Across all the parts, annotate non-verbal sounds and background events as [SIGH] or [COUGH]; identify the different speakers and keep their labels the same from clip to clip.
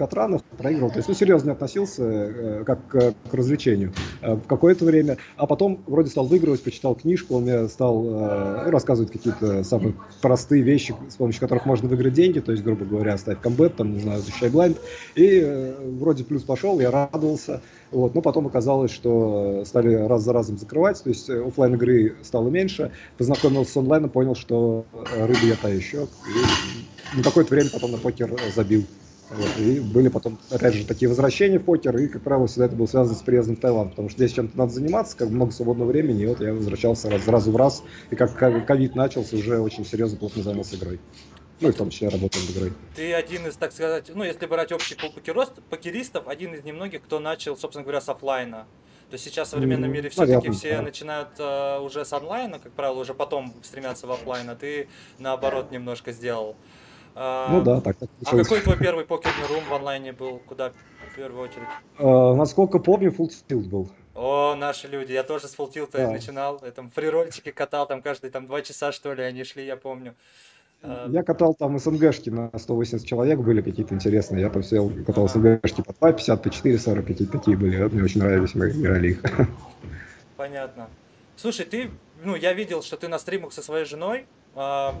Speaker 1: Катранах, проигрывал. То есть, ну, серьезно относился э, как к, развлечению э, в какое-то время. А потом вроде стал выигрывать, почитал книжку, он мне стал э, рассказывать какие-то самые простые вещи, с помощью которых можно выиграть деньги. То есть, грубо говоря, ставь комбет, там, не знаю, защищай блайнд. И э, вроде плюс пошел, я радовался. Вот. Но потом оказалось, что стали раз за разом закрывать, то есть э, офлайн игры стало меньше. Познакомился с онлайном, понял, что э, рыба я та еще. И на какое-то время потом на покер забил. Вот, и были потом, опять же, такие возвращения в покер, и, как правило, всегда это было связано с приездом в Таиланд, потому что здесь чем-то надо заниматься, как много свободного времени, и вот я возвращался раз, сразу в раз, и как ковид начался, уже очень серьезно плотно занимался игрой. Ну и в том числе работаем над игрой.
Speaker 2: Ты один из, так сказать, ну если брать общий пул покеристов, один из немногих, кто начал, собственно говоря, с офлайна. То есть сейчас в современном мире все-таки все да. начинают uh, уже с онлайна, как правило, уже потом стремятся в офлайн, а ты наоборот немножко сделал.
Speaker 1: Uh, ну да, так. так
Speaker 2: а какой твой первый покерный рум в онлайне был? Куда в первую очередь?
Speaker 1: Uh, насколько помню, Full Tilt был.
Speaker 2: О, наши люди, я тоже с Full Tilt да. начинал, я там фрирольчики катал, там каждые там два часа что ли они шли, я помню.
Speaker 1: Э, я катал там СНГшки на 180 человек, были какие-то интересные. Я там сел, катал СНГшки по 2, 50, по 4, 40, какие-то такие были. Мне очень нравились, мы играли их.
Speaker 2: Понятно. Слушай, ты, ну, я видел, что ты на стримах со своей женой. А,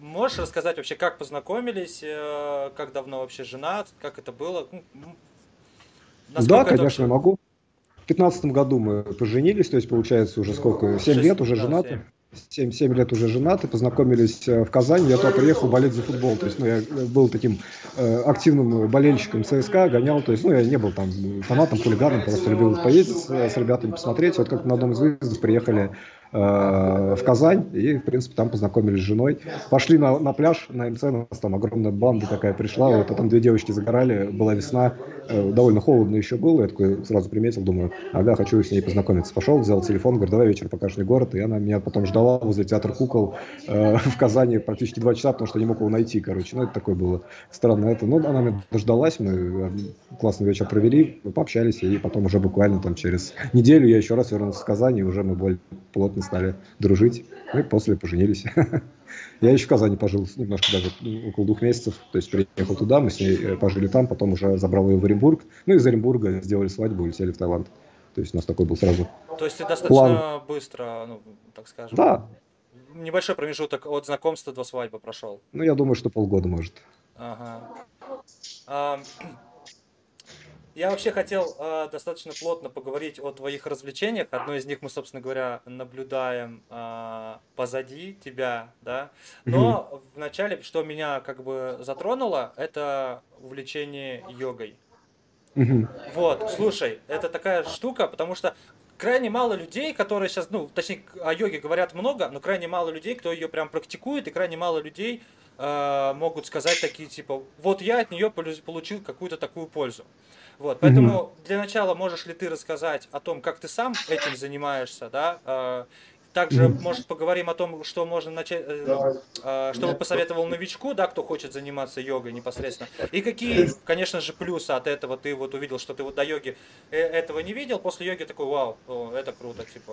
Speaker 2: можешь рассказать вообще, как познакомились, э, как давно вообще женат, как это было? Ну,
Speaker 1: да, конечно, это... могу. В 2015 году мы поженились, то есть получается уже сколько, 7 6, лет уже да, женаты. 7. 7, 7 лет уже женаты, познакомились э, в Казани, я туда приехал болеть за футбол, то есть, ну, я был таким э, активным болельщиком ЦСКА, гонял, то есть, ну, я не был там фанатом, хулиганом, просто любил поездить с, с ребятами, посмотреть, вот как на одном из выездов приехали Э, в Казань и, в принципе, там познакомились с женой. Пошли на, на пляж, на МЦ, нас там огромная банда такая пришла, вот, а там две девочки загорали, была весна, э, довольно холодно еще было, я такой сразу приметил, думаю, ага, хочу с ней познакомиться. Пошел, взял телефон, говорю, давай вечер покажешь мне город, и она меня потом ждала возле театра кукол э, [LAUGHS] в Казани практически два часа, потому что не мог его найти, короче, ну, это такое было странно. Это, ну, она меня дождалась, мы э, классный вечер провели, пообщались, и потом уже буквально там через неделю я еще раз вернулся в Казани, и уже мы более плотно плотно стали дружить. И после поженились. [LAUGHS] Я еще в Казани пожил немножко даже ну, около двух месяцев. То есть приехал туда, мы с ней э, пожили там, потом уже забрал ее в Оренбург. Ну и из Оренбурга сделали свадьбу, улетели в Таиланд. То есть у нас такой был сразу
Speaker 2: То есть ты достаточно план. быстро, ну, так скажем.
Speaker 1: Да.
Speaker 2: Небольшой промежуток от знакомства до свадьбы прошел.
Speaker 1: Ну, я думаю, что полгода может.
Speaker 2: Ага. А, я вообще хотел э, достаточно плотно поговорить о твоих развлечениях. Одно из них мы, собственно говоря, наблюдаем э, позади тебя, да. Но mm-hmm. вначале, что меня как бы затронуло, это увлечение йогой. Mm-hmm. Вот, слушай, это такая штука, потому что крайне мало людей, которые сейчас, ну, точнее, о йоге говорят много, но крайне мало людей, кто ее прям практикует, и крайне мало людей э, могут сказать такие, типа, вот я от нее получил какую-то такую пользу. Вот, поэтому угу. для начала можешь ли ты рассказать о том, как ты сам этим занимаешься, да, а, также, может, поговорим о том, что можно начать, э, ну, э, что бы посоветовал новичку, да, кто хочет заниматься йогой непосредственно. И какие, конечно же, плюсы от этого ты вот увидел, что ты вот до йоги э, этого не видел, после йоги такой, вау, о, это круто, типа.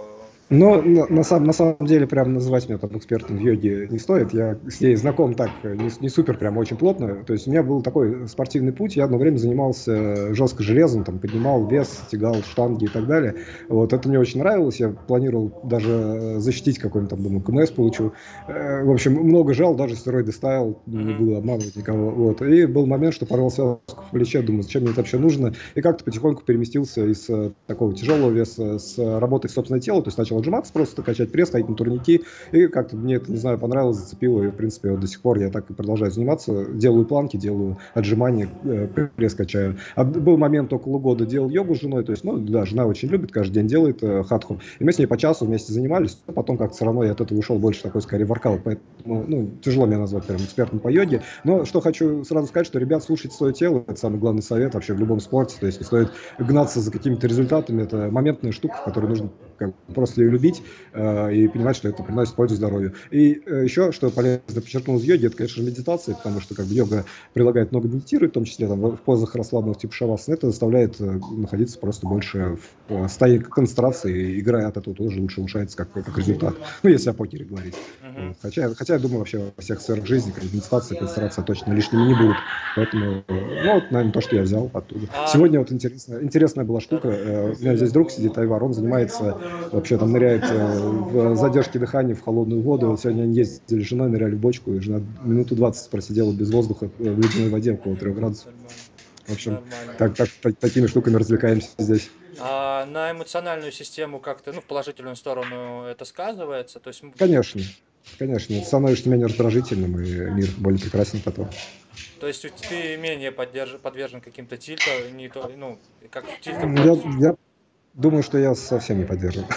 Speaker 1: Ну, на, на, самом, на самом деле, прям называть меня там экспертом в йоге не стоит. Я с ней знаком так, не, не супер, прям очень плотно. То есть у меня был такой спортивный путь. Я одно время занимался жестко железом, там поднимал вес, тягал штанги и так далее. Вот это мне очень нравилось. Я планировал даже защитить какой-нибудь там, думаю, КМС получу. Э, в общем, много жал, даже стероиды ставил, не буду обманывать никого. Вот. И был момент, что порвал связку в плече, думаю, зачем мне это вообще нужно. И как-то потихоньку переместился из э, такого тяжелого веса с работой собственное тело, то есть начал отжиматься просто, качать пресс, ходить на турники. И как-то мне это, не знаю, понравилось, зацепило. И, в принципе, вот до сих пор я так и продолжаю заниматься. Делаю планки, делаю отжимания, э, пресс качаю. А был момент около года, делал йогу с женой, то есть, ну, да, жена очень любит, каждый день делает хатху. И мы с ней по часу вместе занимались, а потом как-то все равно я от этого ушел больше такой, скорее, воркаут, поэтому, ну, тяжело меня назвать прям экспертом по йоге, но что хочу сразу сказать, что, ребят, слушайте свое тело, это самый главный совет вообще в любом спорте, то есть не стоит гнаться за какими-то результатами, это моментная штука, в которой нужно просто ее любить э, и понимать, что это приносит пользу здоровью. И э, еще, что полезно подчеркнул из йоги, это, конечно, медитация, потому что как бы йога прилагает много медитировать, в том числе там, в позах расслабленных типа шавасан, это заставляет э, находиться просто больше в э, состоянии концентрации, и играя от этого тоже лучше улучшается как, как результат. Ну, если о покере говорить. Uh-huh. Хотя, хотя я думаю, вообще во всех сферах жизни медитация, концентрация точно лишними не будут. Поэтому, э, ну, вот, наверное, то, что я взял оттуда. А... Сегодня вот интересная, интересная была штука. Э, у меня здесь друг сидит, Айвар, он занимается, вообще там ныряет э, в задержке дыхания в холодную воду. Вот сегодня они ездили с женой, ныряли в бочку, и жена минуту 20 просидела без воздуха в ледяной воде около 3 градусов. В общем, так, так, так, такими штуками развлекаемся здесь.
Speaker 2: А на эмоциональную систему как-то, ну, в положительную сторону это сказывается? То есть...
Speaker 1: Конечно, конечно. Становишься менее раздражительным, и мир более прекрасен потом.
Speaker 2: То есть ты менее поддерж... подвержен каким-то тильтам, не то, ну, как
Speaker 1: тильтам? Я, я думаю, что я совсем не поддерживаю.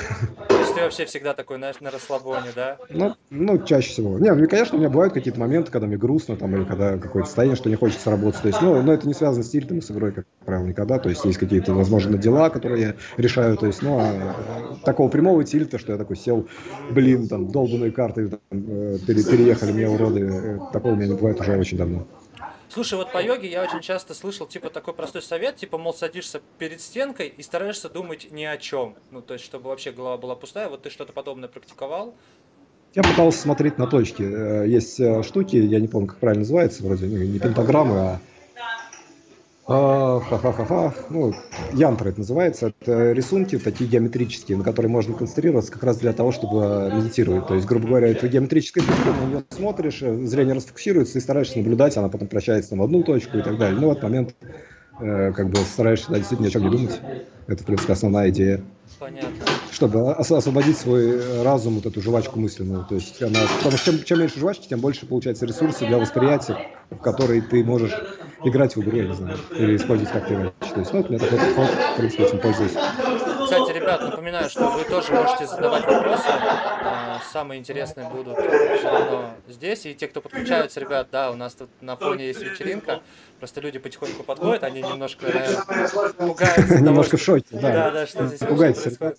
Speaker 2: То есть ты вообще всегда такой, знаешь, на расслабоне, да?
Speaker 1: Ну, ну чаще всего. Не, ну, конечно, у меня бывают какие-то моменты, когда мне грустно, там, или когда какое-то состояние, что не хочется работать. То есть, ну, но это не связано с тильтом и с игрой, как правило, никогда. То есть есть какие-то, возможно, дела, которые я решаю. То есть, ну, а такого прямого тильта, что я такой сел, блин, там, долбанные карты там, э, переехали, мне уроды. Э, такого у меня не бывает уже очень давно.
Speaker 2: Слушай, вот по йоге я очень часто слышал, типа, такой простой совет, типа, мол, садишься перед стенкой и стараешься думать ни о чем. Ну, то есть, чтобы вообще голова была пустая. Вот ты что-то подобное практиковал?
Speaker 1: Я пытался смотреть на точки. Э, есть э, штуки, я не помню, как правильно называется, вроде ну, не пентаграммы, а Ха-ха-ха-ха. Ну, янтра это называется. Это рисунки такие геометрические, на которые можно концентрироваться как раз для того, чтобы медитировать. То есть, грубо говоря, это геометрическая точка, на нее смотришь, э, зрение расфокусируется и стараешься наблюдать, она потом прощается в одну точку и так далее. Ну, вот момент э, как бы стараешься да, действительно ни о чем не думать. Это, в принципе, основная идея.
Speaker 2: Понятно.
Speaker 1: Чтобы освободить свой разум, вот эту жвачку мысленную. То есть она, потому что чем, чем меньше жвачки, тем больше получается ресурсов для восприятия, в которые ты можешь играть в игру, я не знаю, или использовать как-то иначе. То есть, ну, меня такой подход, в принципе, этим пользуюсь.
Speaker 2: Кстати, ребят, напоминаю, что вы тоже можете задавать вопросы. А, самые интересные будут все равно здесь. И те, кто подключаются, ребят, да, у нас тут на фоне есть вечеринка. Просто люди потихоньку подходят, они немножко, наверное, пугаются.
Speaker 1: Немножко в шоке, да.
Speaker 2: Да, да, что здесь происходит.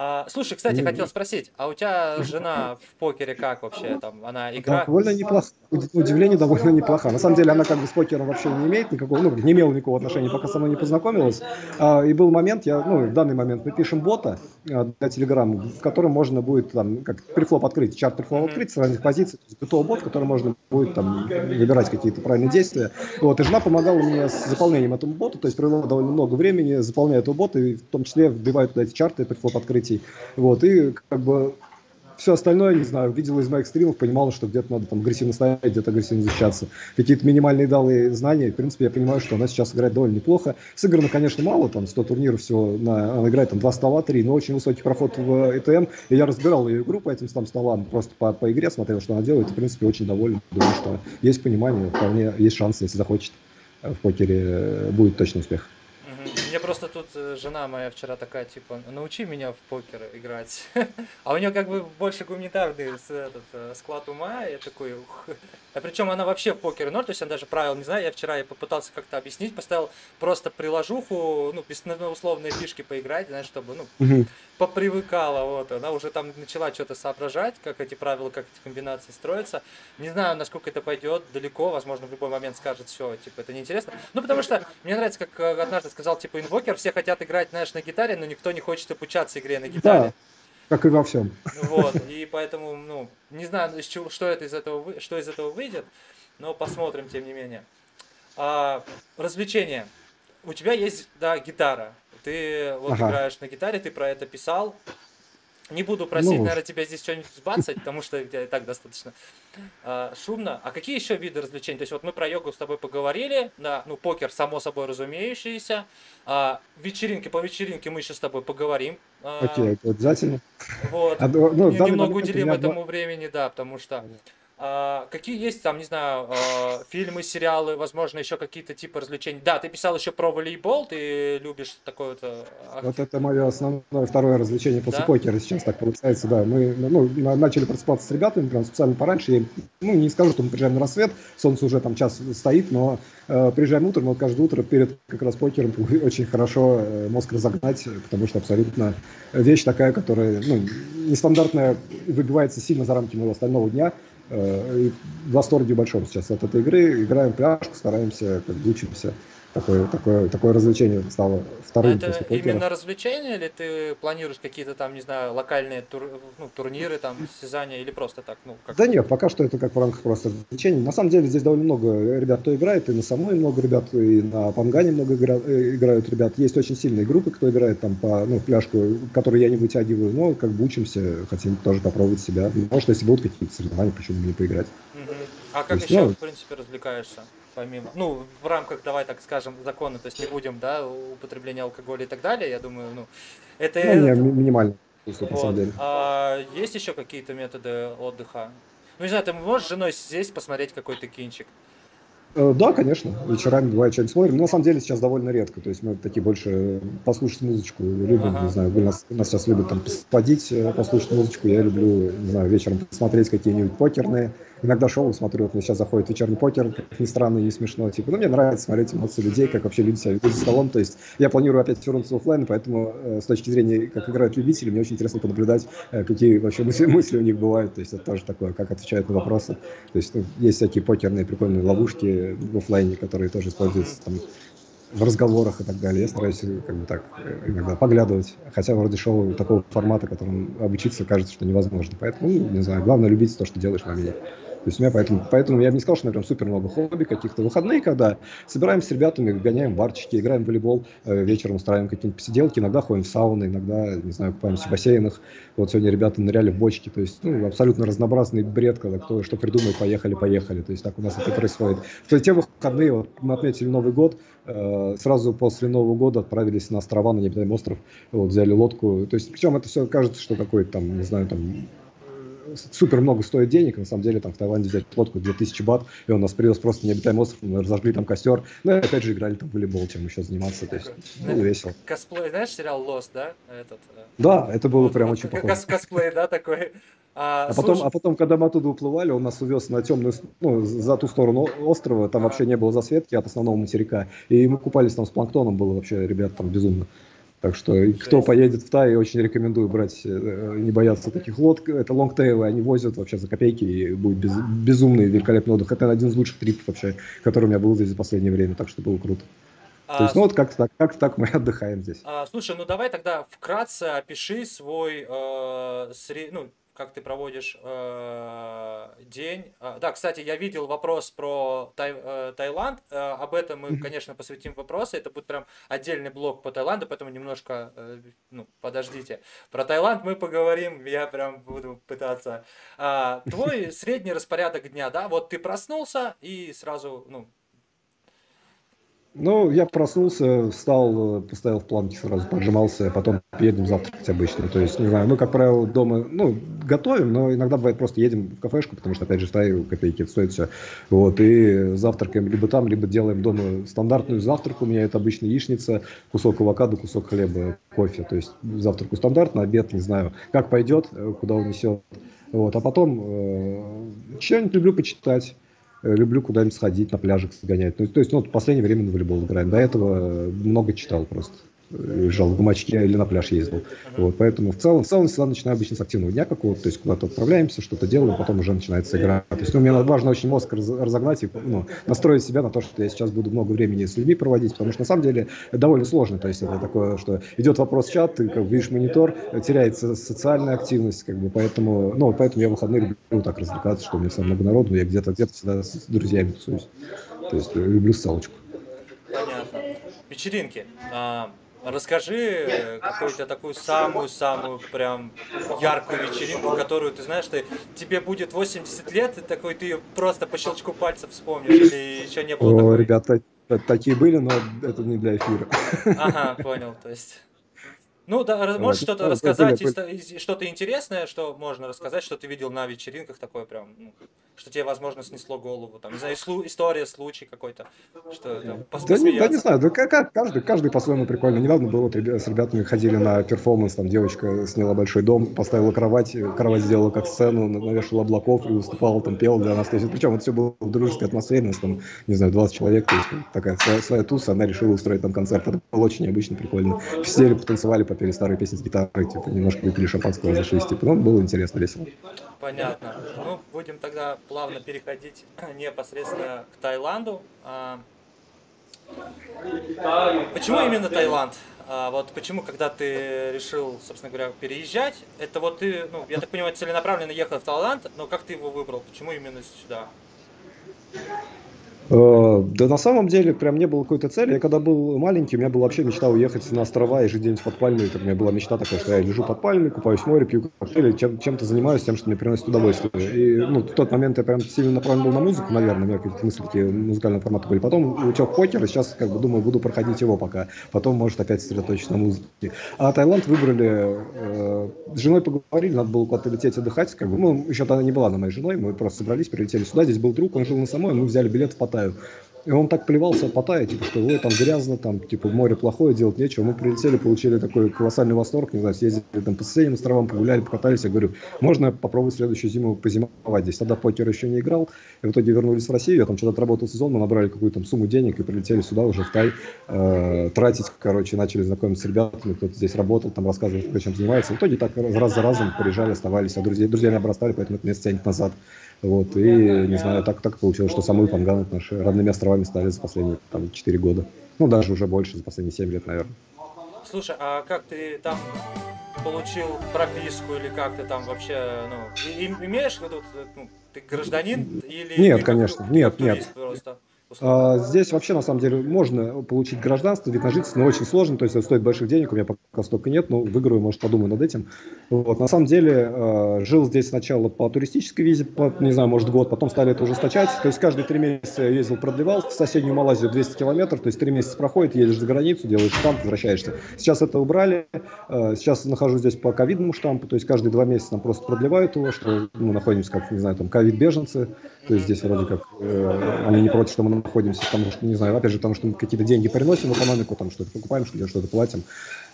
Speaker 2: А, слушай, кстати, хотел спросить, а у тебя жена в покере как вообще? Там она играет?
Speaker 1: Довольно неплохо. Удивление довольно неплохо. На самом деле она как бы с покером вообще не имеет никакого, ну, не имела никакого отношения, пока со мной не познакомилась. А, и был момент, я, ну, в данный момент мы пишем бота а, для Telegram, в котором можно будет там, как префлоп открыть, чарт префлоп открыть с разных позиций, то есть готовый бот, в котором можно будет там выбирать какие-то правильные действия. Вот, и жена помогала мне с заполнением этого бота, то есть провела довольно много времени, заполняя этого бота, и в том числе вбивают туда эти чарты префлоп открыть событий. Вот, и как бы все остальное, не знаю, видел из моих стримов, понимал, что где-то надо там агрессивно ставить, где-то агрессивно защищаться. Какие-то минимальные далы знания, в принципе, я понимаю, что она сейчас играет довольно неплохо. Сыграно, конечно, мало, там 100 турниров всего, на, она играет там 2 стола, 3, но очень высокий проход в ЭТМ. И я разбирал ее игру по этим там столам, просто по, по игре смотрел, что она делает, и, в принципе, очень доволен. Думаю, что есть понимание, вполне есть шанс, если захочет в покере, э, будет точно успех.
Speaker 2: Мне просто тут э, жена моя вчера такая, типа, научи меня в покер играть. [LAUGHS] А у нее как бы больше гуманитарный этот, э, склад ума. Я такой, ух. А причем она вообще в покере ноль, то есть она даже правил не знаю. Я вчера ей попытался как-то объяснить, поставил просто приложуху, ну, без условные фишки поиграть, знаешь, чтобы, ну, попривыкала, вот. Она уже там начала что-то соображать, как эти правила, как эти комбинации строятся. Не знаю, насколько это пойдет далеко, возможно, в любой момент скажет, все, типа, это неинтересно. Ну, потому что мне нравится, как э, однажды сказал, типа, инвокер, все хотят играть, знаешь, на гитаре, но никто не хочет обучаться игре на гитаре.
Speaker 1: Да, как и во всем.
Speaker 2: Вот, и поэтому, ну, не знаю, что это из этого, что из этого выйдет, но посмотрим, тем не менее. А, развлечения. У тебя есть, да, гитара. Ты вот ага. играешь на гитаре, ты про это писал. Не буду просить, ну, наверное, тебя здесь что-нибудь сбацать, потому что и так достаточно э, шумно. А какие еще виды развлечений? То есть вот мы про йогу с тобой поговорили, да, ну покер само собой разумеющийся. А, вечеринки по вечеринке мы еще с тобой поговорим.
Speaker 1: Окей, okay, обязательно.
Speaker 2: Вот. А, ну, Немного уделим этому времени, да, потому что А, какие есть там, не знаю, а, фильмы, сериалы, возможно, еще какие-то типы развлечений? Да, ты писал еще про волейбол, ты любишь такое вот...
Speaker 1: А, вот это мое основное второе развлечение после да? покера сейчас так получается, да. Мы ну, начали просыпаться с ребятами прям специально пораньше. Я, ну, не скажу, что мы приезжаем на рассвет, солнце уже там час стоит, но э, приезжаем утром, вот каждое утро перед как раз покером [LAUGHS] очень хорошо э, мозг разогнать, потому что абсолютно вещь такая, которая ну, нестандартная, выбивается сильно за рамки моего остального дня, в восторге большом сейчас от этой игры. Играем пляжку, стараемся, как учимся такое, такое, такое развлечение стало вторым
Speaker 2: Это после именно развлечение или ты планируешь какие-то там, не знаю, локальные тур, ну, турниры, там, состязания или просто так? Ну,
Speaker 1: как... Да нет, пока что это как в рамках просто развлечений. На самом деле здесь довольно много ребят, кто играет, и на самой много ребят, и на Пангане много игра, э, играют ребят. Есть очень сильные группы, кто играет там по, ну, пляжку, которые я не вытягиваю, но как бы учимся, хотим тоже попробовать себя. Может, если будут какие-то соревнования, почему бы не поиграть.
Speaker 2: Угу. А как есть, еще, ну, в принципе, развлекаешься? Помимо, ну, в рамках, давай так скажем, закона, то есть не будем, да, употребления алкоголя и так далее, я думаю, ну, это...
Speaker 1: Ну, не, минимально, вот. на самом деле.
Speaker 2: А есть еще какие-то методы отдыха? Ну, не знаю, ты можешь с женой здесь посмотреть какой-то кинчик?
Speaker 1: Э, да, конечно. Вечерами бывает что-нибудь смотрим. Но на самом деле сейчас довольно редко. То есть мы такие больше послушать музычку любим. Ага. Не знаю, вы нас, нас сейчас любят там посадить, э, послушать музычку. Я люблю, не знаю, вечером посмотреть какие-нибудь покерные иногда шоу смотрю, вот мне сейчас заходит вечерний покер, как ни странно и смешно, типа, ну, мне нравится смотреть эмоции людей, как вообще люди себя ведут за столом, то есть я планирую опять вернуться в офлайн, поэтому э, с точки зрения, как играют любители, мне очень интересно понаблюдать, э, какие вообще мысли, [LAUGHS] мысли у них бывают, то есть это тоже такое, как отвечают на вопросы, то есть ну, есть всякие покерные прикольные ловушки в офлайне, которые тоже используются там в разговорах и так далее. Я стараюсь э, как бы так э, иногда поглядывать, хотя вроде шоу такого формата, которым обучиться кажется, что невозможно. Поэтому, ну, не знаю, главное любить то, что делаешь в моменте. То есть у меня поэтому, поэтому я бы не сказал, что у меня прям супер много хобби, каких-то выходные, когда собираемся с ребятами, гоняем барчики, играем в волейбол, э, вечером устраиваем какие-нибудь посиделки, иногда ходим в сауны, иногда, не знаю, купаемся в бассейнах. Вот сегодня ребята ныряли в бочки, то есть ну, абсолютно разнообразный бред, когда кто что придумает, поехали, поехали. То есть так у нас это происходит. В те выходные вот, мы отметили Новый год, э, сразу после Нового года отправились на острова, на необитаемый остров, вот, взяли лодку. То есть, причем это все кажется, что какой-то там, не знаю, там супер много стоит денег, на самом деле там в Таиланде взять лодку 2000 бат, и он нас привез просто необитаемый остров, мы разожгли там костер, ну и опять же играли там в волейбол, чем еще заниматься, то есть, ну, весело.
Speaker 2: Косплей, знаешь сериал Lost, да? Этот,
Speaker 1: э, да, это было вот, прям вот, очень похоже. Кос
Speaker 2: косплей, да, такой.
Speaker 1: А, а, потом, а потом, когда мы оттуда уплывали, он нас увез на темную, ну, за ту сторону острова, там а. вообще не было засветки от основного материка, и мы купались там с планктоном, было вообще, ребят, там безумно. Так что кто поедет в Тай, очень рекомендую брать, э, не бояться таких лодок. Это лонгтейлы, они возят вообще за копейки, и будет без, безумный, великолепный отдых. Это один из лучших трипов вообще, который у меня был здесь за последнее время, так что было круто. А, То есть, ну вот как-то так, как так мы [LAUGHS] отдыхаем здесь.
Speaker 2: А, слушай, ну давай тогда вкратце опиши свой, э, сред... ну, как ты проводишь э, день. А, да, кстати, я видел вопрос про Тай, э, Таиланд. Э, об этом мы, конечно, посвятим вопросы. Это будет прям отдельный блок по Таиланду, поэтому немножко, э, ну, подождите. Про Таиланд мы поговорим, я прям буду пытаться. А, твой средний распорядок дня, да? Вот ты проснулся и сразу, ну,
Speaker 1: ну, я проснулся, встал, поставил в планки сразу, поджимался, а потом едем завтракать обычно. То есть, не знаю, мы, как правило, дома, ну, готовим, но иногда бывает просто едем в кафешку, потому что, опять же, в Тае копейки стоит все. Вот, и завтракаем либо там, либо делаем дома стандартную завтрак. У меня это обычно яичница, кусок авокадо, кусок хлеба, кофе. То есть, завтраку стандартно, обед, не знаю, как пойдет, куда унесет. Вот, а потом э, что-нибудь люблю почитать Э, люблю куда-нибудь сходить, на пляжик сгонять. Ну, то есть, ну, в последнее время на волейбол играем. До этого много читал просто лежал в гамачке или на пляж ездил. Вот, поэтому в целом, в целом всегда начинаю обычно с активного дня какого-то, то есть куда-то отправляемся, что-то делаем, потом уже начинается игра. То есть ну, мне важно очень мозг разогнать и ну, настроить себя на то, что я сейчас буду много времени с людьми проводить, потому что на самом деле это довольно сложно. То есть это такое, что идет вопрос в чат, ты как видишь монитор, теряется социальная активность, как бы, поэтому, ну, поэтому я в выходные люблю так развлекаться, что у меня много народу, я где-то где-то всегда с друзьями тусуюсь. То есть люблю салочку.
Speaker 2: Понятно. Вечеринки. А, Расскажи какую-то такую самую-самую прям яркую вечеринку, которую ты знаешь, ты, тебе будет 80 лет, и такой ты просто по щелчку пальцев вспомнишь, или еще не было О, такой?
Speaker 1: ребята, такие были, но это не для эфира.
Speaker 2: Ага, [LAUGHS] понял, то есть... Ну, да, можешь что-то ну, рассказать, что-то интересное, что можно рассказать, что ты видел на вечеринках такое прям, ну, что тебе, возможно, снесло голову, там, не знаю, история, случай какой-то, что там,
Speaker 1: да, не, да не знаю, да как, каждый, каждый по-своему прикольно. Недавно было, вот, с ребятами ходили на перформанс, там девочка сняла большой дом, поставила кровать, кровать сделала как сцену, навешала облаков и выступала, там, пела для нас. Причем это все было в дружеской атмосфере, нас там, не знаю, 20 человек, то есть такая своя, своя туса, она решила устроить там концерт. Это было очень необычно, прикольно. Сидели, потанцевали, попели старые песни с гитарой, типа, немножко выпили шампанского, зашлись, типа, ну, было интересно, весело.
Speaker 2: Понятно. Ну, будем тогда плавно переходить [CLEARS THROAT] непосредственно к Таиланду. А, почему именно Таиланд? А вот почему, когда ты решил, собственно говоря, переезжать, это вот ты, ну, я так понимаю, целенаправленно ехал в Таиланд, но как ты его выбрал? Почему именно сюда?
Speaker 1: Э, да на самом деле прям не было какой-то цели. Я когда был маленький, у меня была вообще мечта уехать на острова и жить где-нибудь под пальмой. у меня была мечта такая, что я лежу под пальмой, купаюсь в море, пью коктейли, чем, чем-то занимаюсь тем, что мне приносит удовольствие. И ну, в тот момент я прям сильно направлен был на музыку, наверное, у меня какие-то мысли такие музыкального формата были. Потом утек покер, и сейчас как бы думаю, буду проходить его пока. Потом, может, опять сосредоточиться на музыке. А Таиланд выбрали, э, с женой поговорили, надо было куда-то лететь отдыхать. Как бы, ну, еще тогда не была на моей женой, мы просто собрались, прилетели сюда, здесь был друг, он жил на самой, мы взяли билет в Паттайю. И он так плевался от Паттайя, типа, что ой, там грязно, там, типа, море плохое, делать нечего. Мы прилетели, получили такой колоссальный восторг, не знаю, съездили там по соседним островам, погуляли, покатались. Я говорю, можно попробовать следующую зиму позимовать здесь. Тогда покер еще не играл. И в итоге вернулись в Россию, я там что-то отработал сезон, мы набрали какую-то там сумму денег и прилетели сюда уже в Тай э, тратить, короче, начали знакомиться с ребятами, кто-то здесь работал, там рассказывал, чем занимается. В итоге так раз за разом приезжали, оставались, а друзья, друзьями обрастали, поэтому это место тянет назад. Вот, и, не знаю, так, так получилось, что Самуи и Панган наши родными островами стали за последние там, 4 года. Ну, даже уже больше, за последние 7 лет, наверное.
Speaker 2: Слушай, а как ты там получил прописку или как ты там вообще, ну, имеешь в виду, ну, ты гражданин или...
Speaker 1: Нет, конечно, нет, нет. Просто? А, здесь вообще, на самом деле, можно получить гражданство, вид на жительство, но очень сложно, то есть это стоит больших денег, у меня пока столько нет, но выиграю, может, подумаю над этим. Вот, на самом деле, а, жил здесь сначала по туристической визе, по, не знаю, может, год, потом стали это ужесточать, то есть каждые три месяца ездил, продлевал в соседнюю Малайзию 200 километров, то есть три месяца проходит, едешь за границу, делаешь штамп, возвращаешься. Сейчас это убрали, а, сейчас нахожусь здесь по ковидному штампу, то есть каждые два месяца нам просто продлевают его, что мы находимся, как, не знаю, там, ковид-беженцы, то есть здесь вроде как э, они не против, что мы находимся, потому что, не знаю, опять же, потому что мы какие-то деньги приносим в экономику, там что-то покупаем, что-то что платим.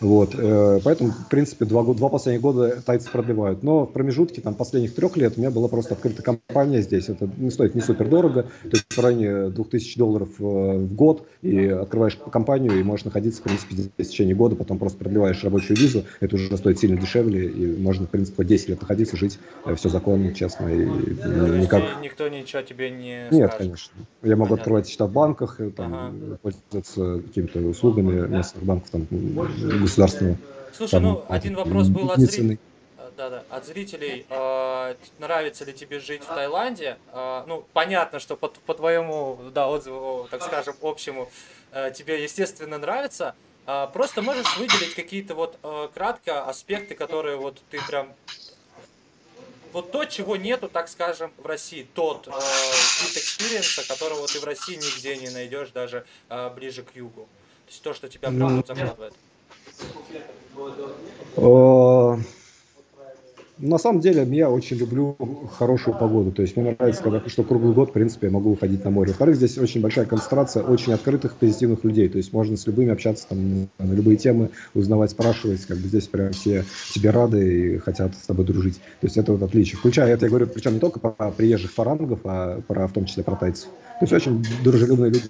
Speaker 1: Вот. Э, поэтому, в принципе, два, два последних года тайцы продлевают. Но в промежутке там, последних трех лет у меня была просто открыта компания здесь. Это не стоит не супер дорого, то есть в районе 2000 долларов э, в год, и открываешь компанию, и можешь находиться, в принципе, здесь в течение года, потом просто продлеваешь рабочую визу, это уже стоит сильно дешевле, и можно, в принципе, 10 лет находиться, жить, э, все законно, честно, и
Speaker 2: никак... Никто не ничего тебе не
Speaker 1: Нет, скажет. конечно. Я могу Понятно. открывать счета в банках, э, там, ага. пользоваться какими-то услугами местных банков там, государственного.
Speaker 2: Слушай, там, ну, один вопрос был от зрителей. Да, да, от зрителей. Э, нравится ли тебе жить в Таиланде? Э, ну, понятно, что по, по твоему да, отзыву, так скажем, общему, э, тебе, естественно, нравится. Э, просто можешь выделить какие-то вот э, кратко аспекты, которые вот ты прям вот то, чего нету, так скажем, в России, тот э, вид экспириенса, которого ты в России нигде не найдешь, даже э, ближе к югу. То есть то, что тебя прям вот захватывает.
Speaker 1: На самом деле, я очень люблю хорошую погоду. То есть мне нравится, когда, что круглый год, в принципе, я могу выходить на море. Во-вторых, здесь очень большая концентрация очень открытых, позитивных людей. То есть можно с любыми общаться там, на любые темы, узнавать, спрашивать. Как бы здесь прям все тебе рады и хотят с тобой дружить. То есть это вот отличие. Включая это, я говорю, причем не только про приезжих фарангов, а про, в том числе про тайцев. То есть очень дружелюбные люди.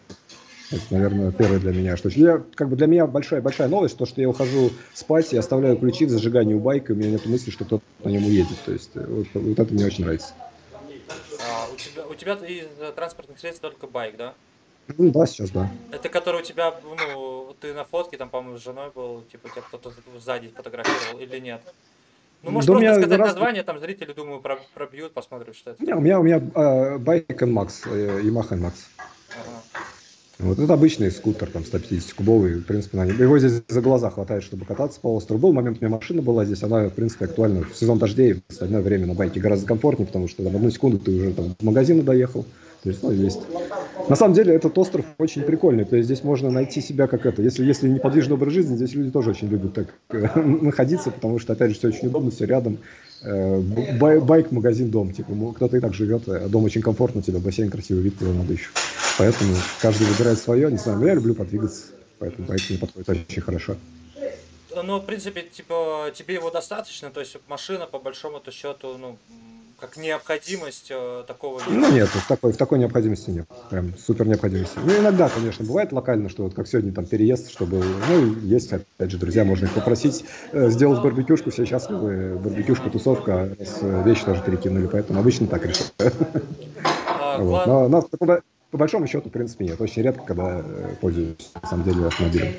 Speaker 1: Это, наверное, первое для меня. Что я, как бы для меня большая большая новость, то, что я ухожу спать и оставляю ключи в зажигании у байка, и у меня нет мысли, что кто-то на нем уедет. То есть э, вот, вот это мне очень нравится.
Speaker 2: А, у тебя, у тебя из транспортных средств только байк, да?
Speaker 1: Ну да, сейчас да.
Speaker 2: Это который у тебя, ну, ты на фотке, там, по-моему, с женой был, типа, тебя кто-то сзади фотографировал или нет? Ну, может, да просто сказать раз... название, там зрители, думаю, пробьют, посмотрят, что это.
Speaker 1: Не, у меня, у меня э, байк NMAX, э, Yamaha NMAX. Ага. Вот это обычный скутер, там, 150-кубовый, в принципе, на его здесь за глаза хватает, чтобы кататься по острову. Был момент, у меня машина была здесь, она, в принципе, актуальна в сезон дождей, в остальное время на байке гораздо комфортнее, потому что там одну секунду ты уже там в магазин доехал, то есть, ну, есть На самом деле этот остров очень прикольный, то есть здесь можно найти себя как это. Если, если неподвижный образ жизни, здесь люди тоже очень любят так э, [LAUGHS] находиться, потому что, опять же, все очень удобно, все рядом. Э, бай, байк, магазин, дом. Типа, кто-то и так живет, а дом очень комфортно, у тебя бассейн, красивый вид, надо еще. Поэтому каждый выбирает свое, не знаю, но я люблю подвигаться, поэтому байк мне подходит очень хорошо.
Speaker 2: Ну, в принципе, типа, тебе его достаточно, то есть машина, по большому-то счету, ну, как необходимость э, такого
Speaker 1: вида? Ну нет, в такой, в такой необходимости нет. Прям супер необходимости. Ну иногда, конечно, бывает локально, что вот как сегодня там переезд, чтобы, ну есть, опять же, друзья, можно их попросить э, сделать барбекюшку, все счастливы, барбекюшка, тусовка, раз э, вещи тоже перекинули, поэтому обычно так решил. А, вот. Но, но по большому счету, в принципе, нет. Очень редко, когда э, пользуюсь, на самом деле, автомобилем.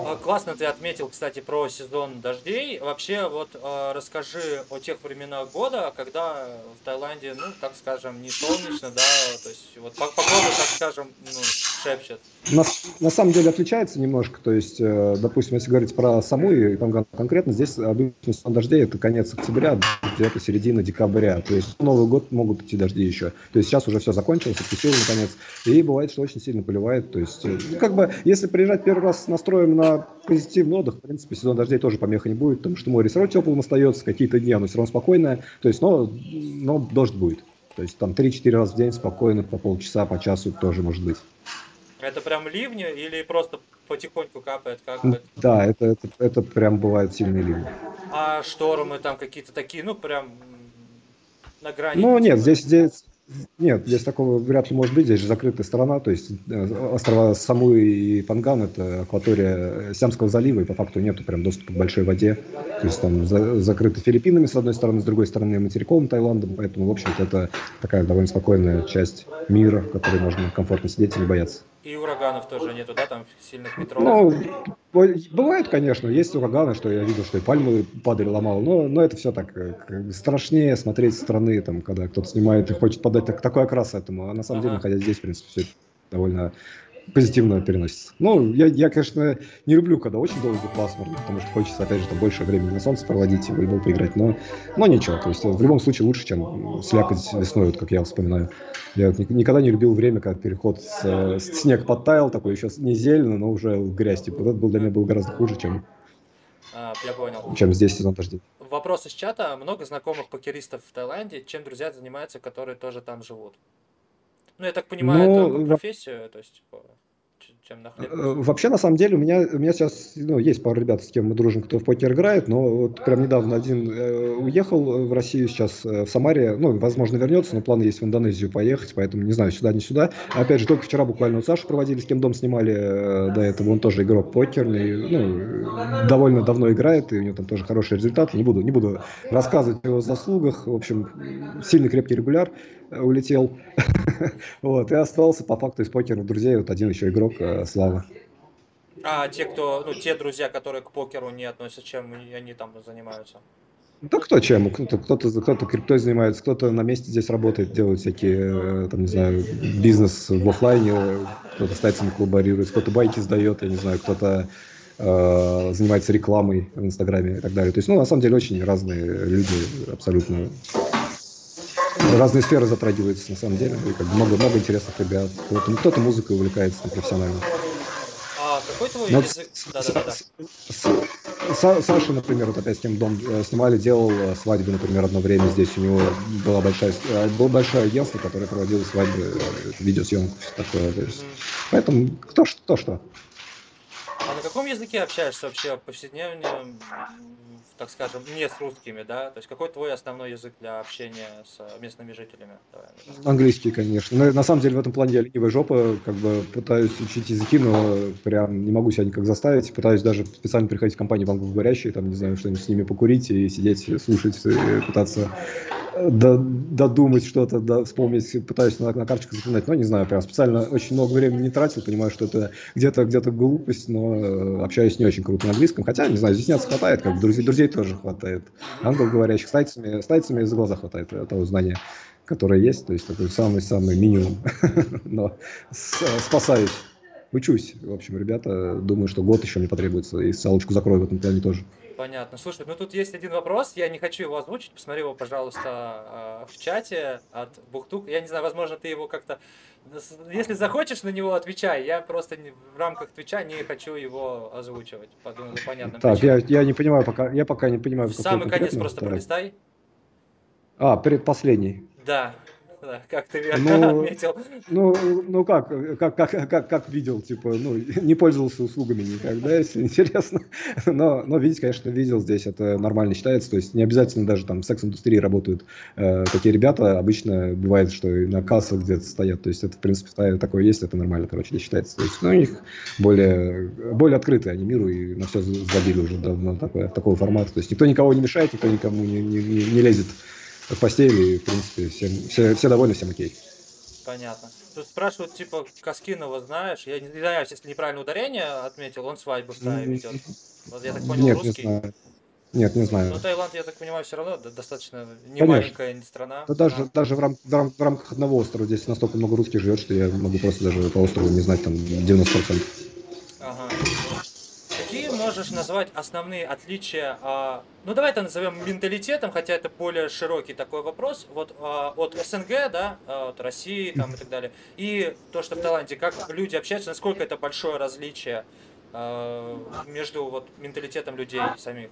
Speaker 2: А, классно ты отметил, кстати, про сезон дождей. Вообще, вот э, расскажи о тех временах года, когда в Таиланде, ну, так скажем, не солнечно, да, то есть вот погода, так скажем, ну, шепчет.
Speaker 1: На, на самом деле отличается немножко, то есть, э, допустим, если говорить про саму и там конкретно, здесь обычно сезон дождей это конец октября, где-то середина декабря, то есть Новый год могут идти дожди еще. То есть сейчас уже все закончилось, откусило наконец, и бывает, что очень сильно поливает, то есть, э, ну, как бы, если приезжать первый раз с настроем на позитивный отдых, в принципе, сезон дождей тоже помеха не будет, потому что море все равно теплым остается, какие-то дни оно все равно спокойное, то есть, но, но дождь будет. То есть там 3-4 раза в день спокойно, по полчаса, по часу тоже может быть.
Speaker 2: Это прям ливни или просто потихоньку капает? Как
Speaker 1: да, это, это, это прям бывает сильные ливни.
Speaker 2: А штормы там какие-то такие, ну прям на грани?
Speaker 1: Ну нет, здесь, здесь, нет, здесь такого вряд ли может быть. Здесь же закрытая страна, то есть э, острова Самуи и Панган – это акватория Сиамского залива, и по факту нету прям доступа к большой воде. То есть там за, закрыты Филиппинами с одной стороны, с другой стороны материковым Таиландом, поэтому, в общем-то, это такая довольно спокойная часть мира, в которой можно комфортно сидеть и не бояться.
Speaker 2: И ураганов тоже нету, да, там сильных метров?
Speaker 1: Ну, бывает, конечно, есть ураганы, что я видел, что и пальмы падали, ломал, но, но это все так э, страшнее смотреть со стороны, там, когда кто-то снимает и хочет подать так, такой окрас этому, а на самом ага. деле, находясь здесь, в принципе, все довольно позитивно переносится. Ну, я, я, конечно, не люблю, когда очень долго пасмурно, потому что хочется, опять же, там больше времени на солнце проводить и в волейбол поиграть, но, но ничего, то есть в любом случае лучше, чем слякоть весной, вот как я вспоминаю. Я вот никогда не любил время, когда переход с, с снег подтаял, такой еще не зелено, но уже грязь, типа, вот это был для меня был гораздо хуже, чем,
Speaker 2: а, я понял.
Speaker 1: чем здесь сезон дождей.
Speaker 2: Вопрос из чата. Много знакомых покеристов в Таиланде. Чем друзья занимаются, которые тоже там живут? Ну, я так понимаю, ну, это профессия, то есть, типа
Speaker 1: чем на хлеб. Э, вообще, на самом деле, у меня, у меня сейчас ну, есть пару ребят, с кем мы дружим, кто в покер играет, но вот прям недавно один э, уехал в Россию, сейчас э, в Самаре, ну, возможно, вернется, но планы есть в Индонезию поехать, поэтому не знаю, сюда, не сюда. Опять же, только вчера буквально у Саши проводили, с кем дом снимали э, до этого, он тоже игрок покерный, ну, довольно давно играет, и у него там тоже хороший результат. Не буду, не буду рассказывать о его заслугах, в общем, сильный крепкий регуляр улетел. [LAUGHS] вот, и остался по факту из покера друзей вот один еще игрок э, Слава.
Speaker 2: А те, кто, ну, те друзья, которые к покеру не относятся, чем они там занимаются?
Speaker 1: Да кто чем? Кто-то, кто-то, кто-то криптой занимается, кто-то на месте здесь работает, делает всякие, э, там, не знаю, бизнес в офлайне, кто-то с тайцами коллаборирует, кто-то байки сдает, я не знаю, кто-то э, занимается рекламой в Инстаграме и так далее. То есть, ну, на самом деле, очень разные люди, абсолютно разные сферы затрагиваются, на самом деле. И как много, много интересных ребят. Кто-то, кто-то музыкой увлекается профессионально.
Speaker 2: А какой твой Но язык? Да, да,
Speaker 1: да. Саша, например, вот опять с кем дом э, снимали, делал э, свадьбы, например, одно время здесь. У него была большая, э, было большое агентство, которое проводило свадьбы, видеосъемку, все такое. То есть. Mm-hmm. Поэтому кто что, что.
Speaker 2: А на каком языке общаешься вообще в повседневном так скажем, не с русскими, да? То есть какой твой основной язык для общения с местными жителями? Давай.
Speaker 1: Английский, конечно. На, на самом деле в этом плане я ленивая жопа, как бы пытаюсь учить языки, но прям не могу себя никак заставить. Пытаюсь даже специально приходить в компании в англоговорящие, там, не знаю, что-нибудь с ними покурить и сидеть, слушать, и пытаться додумать что-то, да, вспомнить, пытаюсь на, на карточку запоминать, но не знаю, прям специально очень много времени не тратил, понимаю, что это где-то где-то глупость, но э, общаюсь не очень круто на английском, хотя, не знаю, здесь нет хватает, как друзей, друзей тоже хватает, англоговорящих, с тайцами, с тайцами за глаза хватает того знания, которое есть, то есть такой самый-самый минимум, [LAUGHS] но спасаюсь. учусь. В общем, ребята, думаю, что год еще мне потребуется, и салочку закрою в этом плане тоже.
Speaker 2: Понятно. Слушай, ну тут есть один вопрос, я не хочу его озвучить, посмотри его, пожалуйста, в чате от Бухтук. Я не знаю, возможно, ты его как-то... Если захочешь на него, отвечай. Я просто в рамках Твича не хочу его озвучивать. Подумал, понятно.
Speaker 1: Так, я, я не понимаю пока, я пока не понимаю. В
Speaker 2: самый конец просто пролистай.
Speaker 1: А, предпоследний.
Speaker 2: Да, да, как ты верно ну, отметил.
Speaker 1: Ну, ну как, как, как, как, как видел, типа, ну, не пользовался услугами никогда, если интересно. Но, но видеть, конечно, видел здесь, это нормально считается. То есть не обязательно даже там в секс-индустрии работают э, такие ребята. Обычно бывает, что и на кассах где-то стоят. То есть это, в принципе, такое есть, это нормально, короче, не считается. То есть, ну, у них более, более открытые они миру и на все забили уже давно такое, такого формата. То есть никто никого не мешает, никто никому не, не, не лезет в постели, и, в принципе, всем, все, все довольны, всем окей.
Speaker 2: Понятно. Тут спрашивают, типа, Каскинова знаешь? Я не знаю, если неправильное ударение отметил, он свадьбу в Тае ведет. Вот я так понял,
Speaker 1: Нет,
Speaker 2: русский.
Speaker 1: Не знаю. Нет, не знаю.
Speaker 2: Ну, Таиланд, я так понимаю, все равно достаточно не Конечно. маленькая страна.
Speaker 1: Да даже, даже в, рам, в, рам, в рамках одного острова здесь настолько много русских живет, что я могу просто даже по острову не знать там 90%.
Speaker 2: Ага какие можешь назвать основные отличия, а, ну давай это назовем менталитетом, хотя это более широкий такой вопрос, вот а, от СНГ, да, а, от России там и так далее, и то, что в Таиланде, как люди общаются, насколько это большое различие между вот менталитетом людей самих?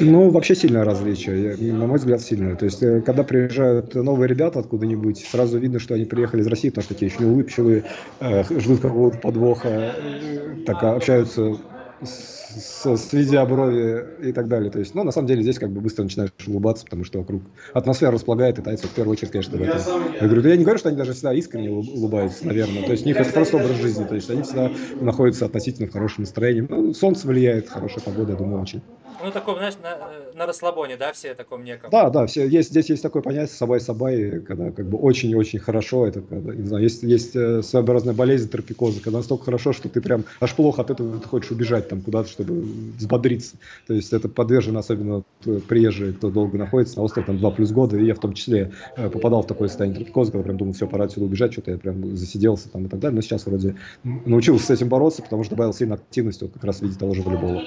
Speaker 1: Ну, вообще сильное различие, на мой взгляд, сильное. То есть, э, когда приезжают новые ребята откуда-нибудь, сразу видно, что они приехали из России, потому что такие еще не улыбчивые, э, ждут какого-то подвоха, э, так общаются с, сведя брови и так далее. То есть, ну, на самом деле, здесь как бы быстро начинаешь улыбаться, потому что вокруг атмосфера располагает, и тайцы в первую очередь, конечно, в этом. Я говорю, да я не говорю, что они даже всегда искренне улыбаются, наверное. То есть, у них это просто образ жизни. То есть, они всегда находятся относительно в хорошем настроении. Ну, солнце влияет, хорошая погода, я думаю, очень.
Speaker 2: Ну, таком, знаешь, на, на расслабоне, да, все таком неком?
Speaker 1: Да, да, все, есть, здесь есть такое понятие сабай-сабай, когда как бы очень-очень хорошо, это, когда, не знаю, есть, есть э, своеобразная болезнь тропикоза, когда настолько хорошо, что ты прям аж плохо от этого ты хочешь убежать там куда-то, чтобы взбодриться. То есть это подвержено особенно э, приезжие, кто долго находится на острове, там 2 плюс года, и я в том числе э, попадал в такое состояние тропикоза, когда прям думал, все, пора отсюда убежать, что-то я прям засиделся там и так далее, но сейчас вроде научился с этим бороться, потому что добавил сильно активности, вот как раз в виде того же волейбола.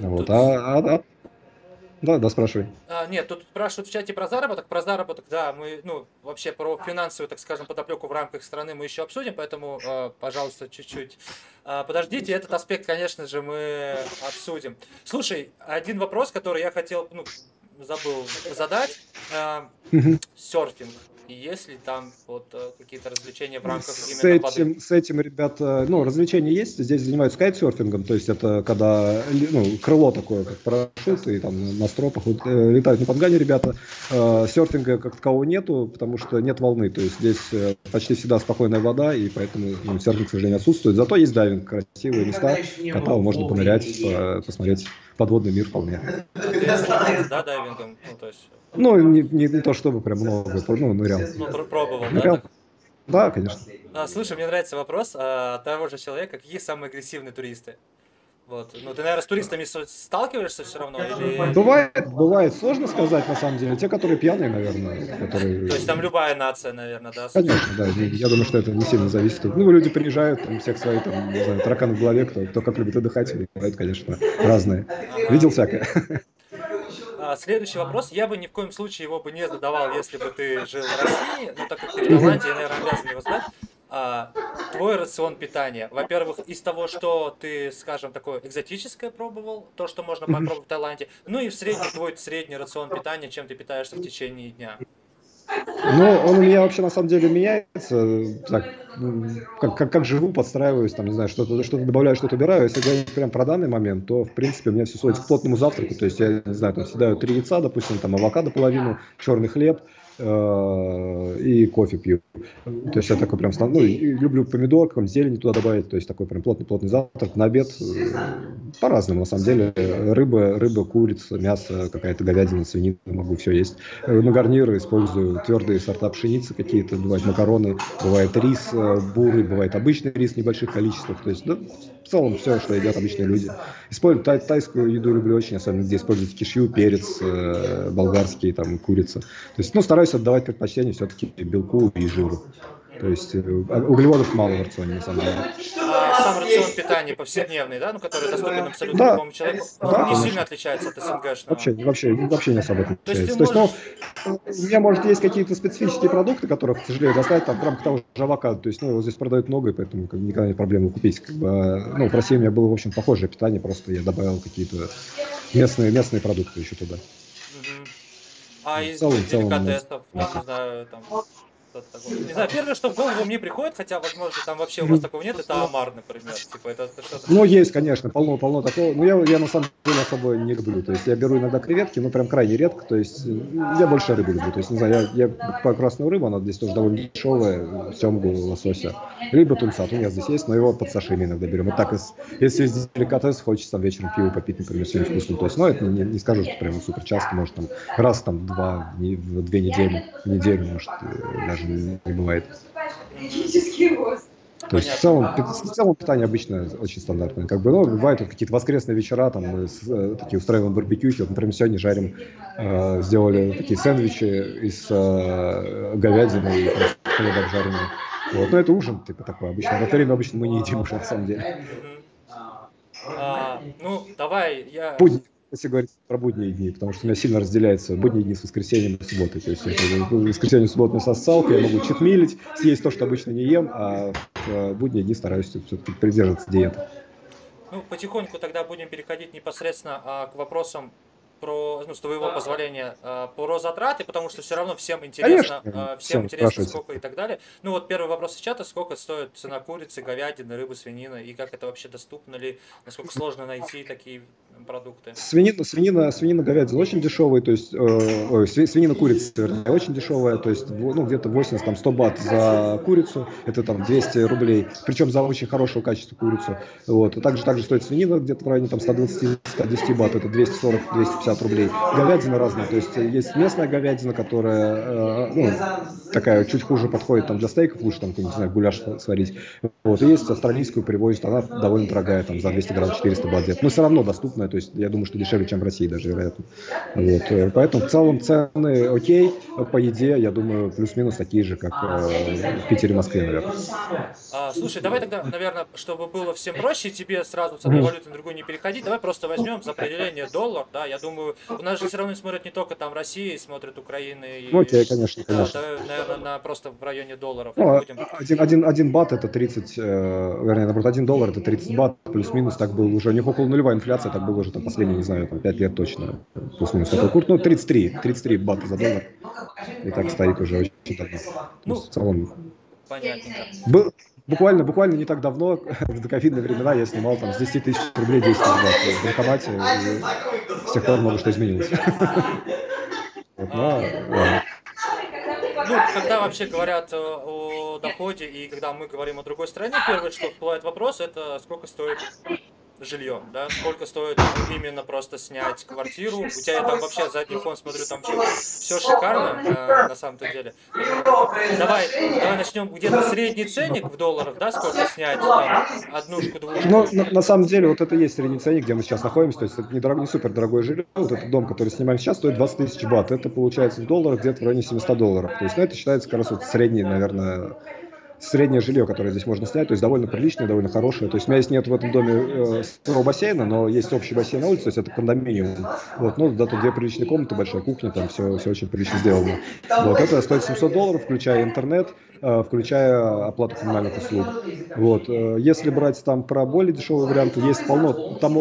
Speaker 1: Вот. А, а, а, да, да, спрашивай.
Speaker 2: А, нет, тут спрашивают в чате про заработок. Про заработок, да, мы, ну, вообще про финансовую, так скажем, подоплеку в рамках страны мы еще обсудим, поэтому, э, пожалуйста, чуть-чуть э, подождите. Этот аспект, конечно же, мы обсудим. Слушай, один вопрос, который я хотел, ну, забыл задать. Э, серфинг есть ли там вот э, какие-то развлечения в рамках
Speaker 1: с именно этим, воды? С этим, ребята, ну, развлечения есть, здесь занимаются кайтсерфингом, то есть это когда, ну, крыло такое, как парашют, и там на стропах вот, э, летают на подгане ребята. Э, серфинга как такового нету, потому что нет волны, то есть здесь э, почти всегда спокойная вода, и поэтому ну, серфинг, к сожалению, отсутствует. Зато есть дайвинг, красивые места, катал, можно понырять, по, посмотреть подводный мир вполне.
Speaker 2: Да, дайвингом, ну, то есть
Speaker 1: ну, не, не, не то чтобы прям много, ну, нырял.
Speaker 2: Ну, пробовал, да?
Speaker 1: Да, конечно.
Speaker 2: А, слушай, мне нравится вопрос а, того же человека, какие самые агрессивные туристы? Вот. Ну, ты, наверное, с туристами сталкиваешься все равно? Или...
Speaker 1: Бывает, бывает. Сложно сказать, на самом деле. Те, которые пьяные, наверное. Которые...
Speaker 2: То есть там любая нация, наверное, да?
Speaker 1: Конечно, да. Я думаю, что это не сильно зависит. Ну, люди приезжают, там всех свои, там, не знаю, тараканы в голове, кто, кто как любит отдыхать. Бывают, конечно, разные. Ага. Видел всякое.
Speaker 2: А, следующий вопрос. Я бы ни в коем случае его бы не задавал, если бы ты жил в России, но так как ты в Голландии, я, наверное, обязан его задать. А, твой рацион питания. Во-первых, из того, что ты, скажем, такое экзотическое пробовал, то, что можно попробовать в Таиланде, ну и в средний твой средний рацион питания, чем ты питаешься в течение дня.
Speaker 1: Ну, он у меня вообще на самом деле меняется. Так, как, как, как живу, подстраиваюсь, там, не знаю, что-то что добавляю, что-то убираю. Если говорить прям про данный момент, то, в принципе, у меня все сводится к плотному завтраку. То есть я, не знаю, там съедаю три яйца, допустим, там авокадо половину, черный хлеб, и кофе пью. То есть я такой прям, ну, люблю помидор, там, зелень туда добавить, то есть такой прям плотный-плотный завтрак. На обед э, по-разному, на самом деле. Рыба, рыба, курица, мясо, какая-то говядина, свинина, могу все есть. Э, на гарниры использую твердые сорта пшеницы какие-то, бывают макароны, бывает рис бурый, бывает обычный рис в небольших количествах. То есть, да, целом все, что едят обычные люди. Использую тай, тайскую еду люблю очень, особенно где используют кишью, перец, болгарский, там, курица. То есть, ну, стараюсь отдавать предпочтение все-таки белку и жиру. То есть э, углеводов мало в рационе, на самом деле.
Speaker 2: А сам рацион питания повседневный, да, ну, который доступен абсолютно да. любому человеку, он да, не сильно отличается от СНГшного?
Speaker 1: Вообще, вообще, вообще не особо отличается. То есть, То есть можешь... ну, у меня, может, есть какие-то специфические продукты, которые, к сожалению, достать там в рамках того же авокадо. То есть, ну, его здесь продают много, и поэтому как, никогда нет проблемы купить. Как бы, ну, в России у меня было, в общем, похожее питание, просто я добавил какие-то местные, местные продукты еще туда.
Speaker 2: А из целом, деликатесов, там, не знаю, там, не знаю, первое, что в голову мне приходит, хотя, возможно, там вообще у вас такого нет, это омар, например. Типа, это, это что-то...
Speaker 1: Ну, есть, конечно, полно-полно такого. Но я, я на самом деле особо не люблю. То есть я беру иногда креветки, но прям крайне редко. То есть я больше рыбу люблю. То есть, не знаю, я, я по красную рыбу, она здесь тоже довольно дешевая, семгу, лосося. Либо тунца, у меня здесь есть, но его под сашими иногда берем. Вот так, если есть деликатес, хочется там вечером пиво попить, например, все вкусно. То есть, ну, это не, не скажу, что прям супер часто, может, там раз там два, в две недели, неделю, может, э, даже не бывает. То есть в целом, в целом питание обычно очень стандартное. Как бы, ну, бывают вот какие-то воскресные вечера, там мы с, э, такие устраиваем барбекю. Вот, например, сегодня жарим, э, сделали такие сэндвичи из э, говядины и хлеба обжаренного. Вот, но это ужин, типа такой обычно. В это время обычно мы не едим уже на самом деле.
Speaker 2: А, ну, давай я...
Speaker 1: Будни если говорить про будние дни, потому что у меня сильно разделяется будние дни с воскресеньем и субботой. То есть в воскресенье и субботу мясо салка, я могу читмилить, съесть то, что обычно не ем, а в будние дни стараюсь все-таки придерживаться диеты.
Speaker 2: Ну, потихоньку тогда будем переходить непосредственно а, к вопросам про, ну, с твоего позволения, э, про затраты, потому что все равно всем интересно, Конечно, э, всем интересно, сколько и так далее. Ну вот первый вопрос из чата, сколько стоит цена курицы, говядины, рыбы, свинина, и как это вообще доступно ли, насколько сложно найти такие продукты?
Speaker 1: Свинина, свинина, свинина, говядина очень дешевые, то есть, э, свинина, курица, очень дешевая, то есть, ну, где-то 80, там, 100 бат за курицу, это там 200 рублей, причем за очень хорошего качества курицу, вот, и также, также стоит свинина где-то в районе, там, 120-110 бат, это 240-250 250 рублей. Говядина разная, то есть есть местная говядина, которая э, ну, такая чуть хуже подходит там для стейков, лучше там, не знаю, гуляш сварить. Вот, и есть австралийскую привозят, она довольно дорогая, там за 200 грамм 400 бат Но все равно доступная, то есть я думаю, что дешевле, чем в России даже, вероятно. Вот, э, поэтому в целом цены окей, по еде, я думаю, плюс-минус такие же, как э, в Питере, Москве, наверное.
Speaker 2: А, слушай, давай тогда, наверное, чтобы было всем проще, тебе сразу с одной валюты на другую не переходить, давай просто возьмем за определение доллар, да, я думаю, думаю, у нас же все равно смотрят не только там России, смотрят Украины. И,
Speaker 1: ну, окей, конечно, конечно.
Speaker 2: Да, наверное, на, просто в районе долларов.
Speaker 1: Ну, будем... один, один, один бат это 30, э, вернее, наоборот, один доллар это 30 бат, плюс-минус, так было уже, у них около нулевая инфляция, так было уже там последние, не знаю, там 5 лет точно, плюс-минус такой курс, ну, 33, 33 бата за доллар, и так стоит уже очень давно. Ну, в целом... Понятно. Был, буквально, буквально не так давно, [LAUGHS] в доковидные времена, я снимал там с 10 тысяч рублей 10 тысяч в банкомате, и с тех пор много что изменилось. [LAUGHS]
Speaker 2: Ну, когда вообще говорят о доходе и когда мы говорим о другой стране, первое, что всплывает вопрос, это сколько стоит жилье, да, сколько стоит именно просто снять квартиру, у тебя там вообще задний фон, смотрю, там все, все шикарно, э, на самом-то деле. Давай, давай начнем где-то средний ценник в долларах, да, сколько снять, там, однушку, двушку.
Speaker 1: Ну, на, на самом деле, вот это и есть средний ценник, где мы сейчас находимся, то есть это не, дорог, не супер дорогое жилье, вот этот дом, который снимаем сейчас, стоит 20 тысяч бат, это получается в долларах где-то в районе 700 долларов, то есть, ну, это считается как раз вот средний, наверное, среднее жилье, которое здесь можно снять, то есть довольно приличное, довольно хорошее. То есть у меня есть нет в этом доме э, бассейна, но есть общий бассейн на улице, то есть это кондоминиум. Вот, ну, да, тут две приличные комнаты, большая кухня, там все, все очень прилично сделано. Вот, это стоит 700 долларов, включая интернет, включая оплату коммунальных услуг. Вот. Э, если брать там про более дешевые варианты, есть полно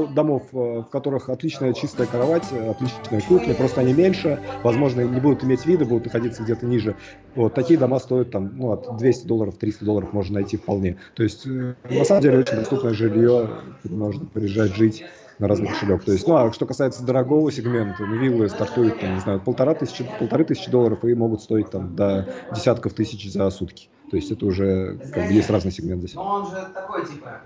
Speaker 1: домов, э, в которых отличная чистая кровать, отличная кухня, просто они меньше, возможно, не будут иметь вида, будут находиться где-то ниже. Вот. Такие дома стоят там, ну, от 200 долларов, 300 долларов можно найти вполне. То есть, на самом деле, очень доступное жилье, можно приезжать жить на разных кошелек. То есть, ну, а что касается дорогого сегмента, ну, виллы стартуют, там, не знаю, полтора тысячи, полторы тысячи долларов и могут стоить там до десятков тысяч за сутки. То есть это уже как бы, есть разный сегмент здесь. Но он же такой,
Speaker 2: типа...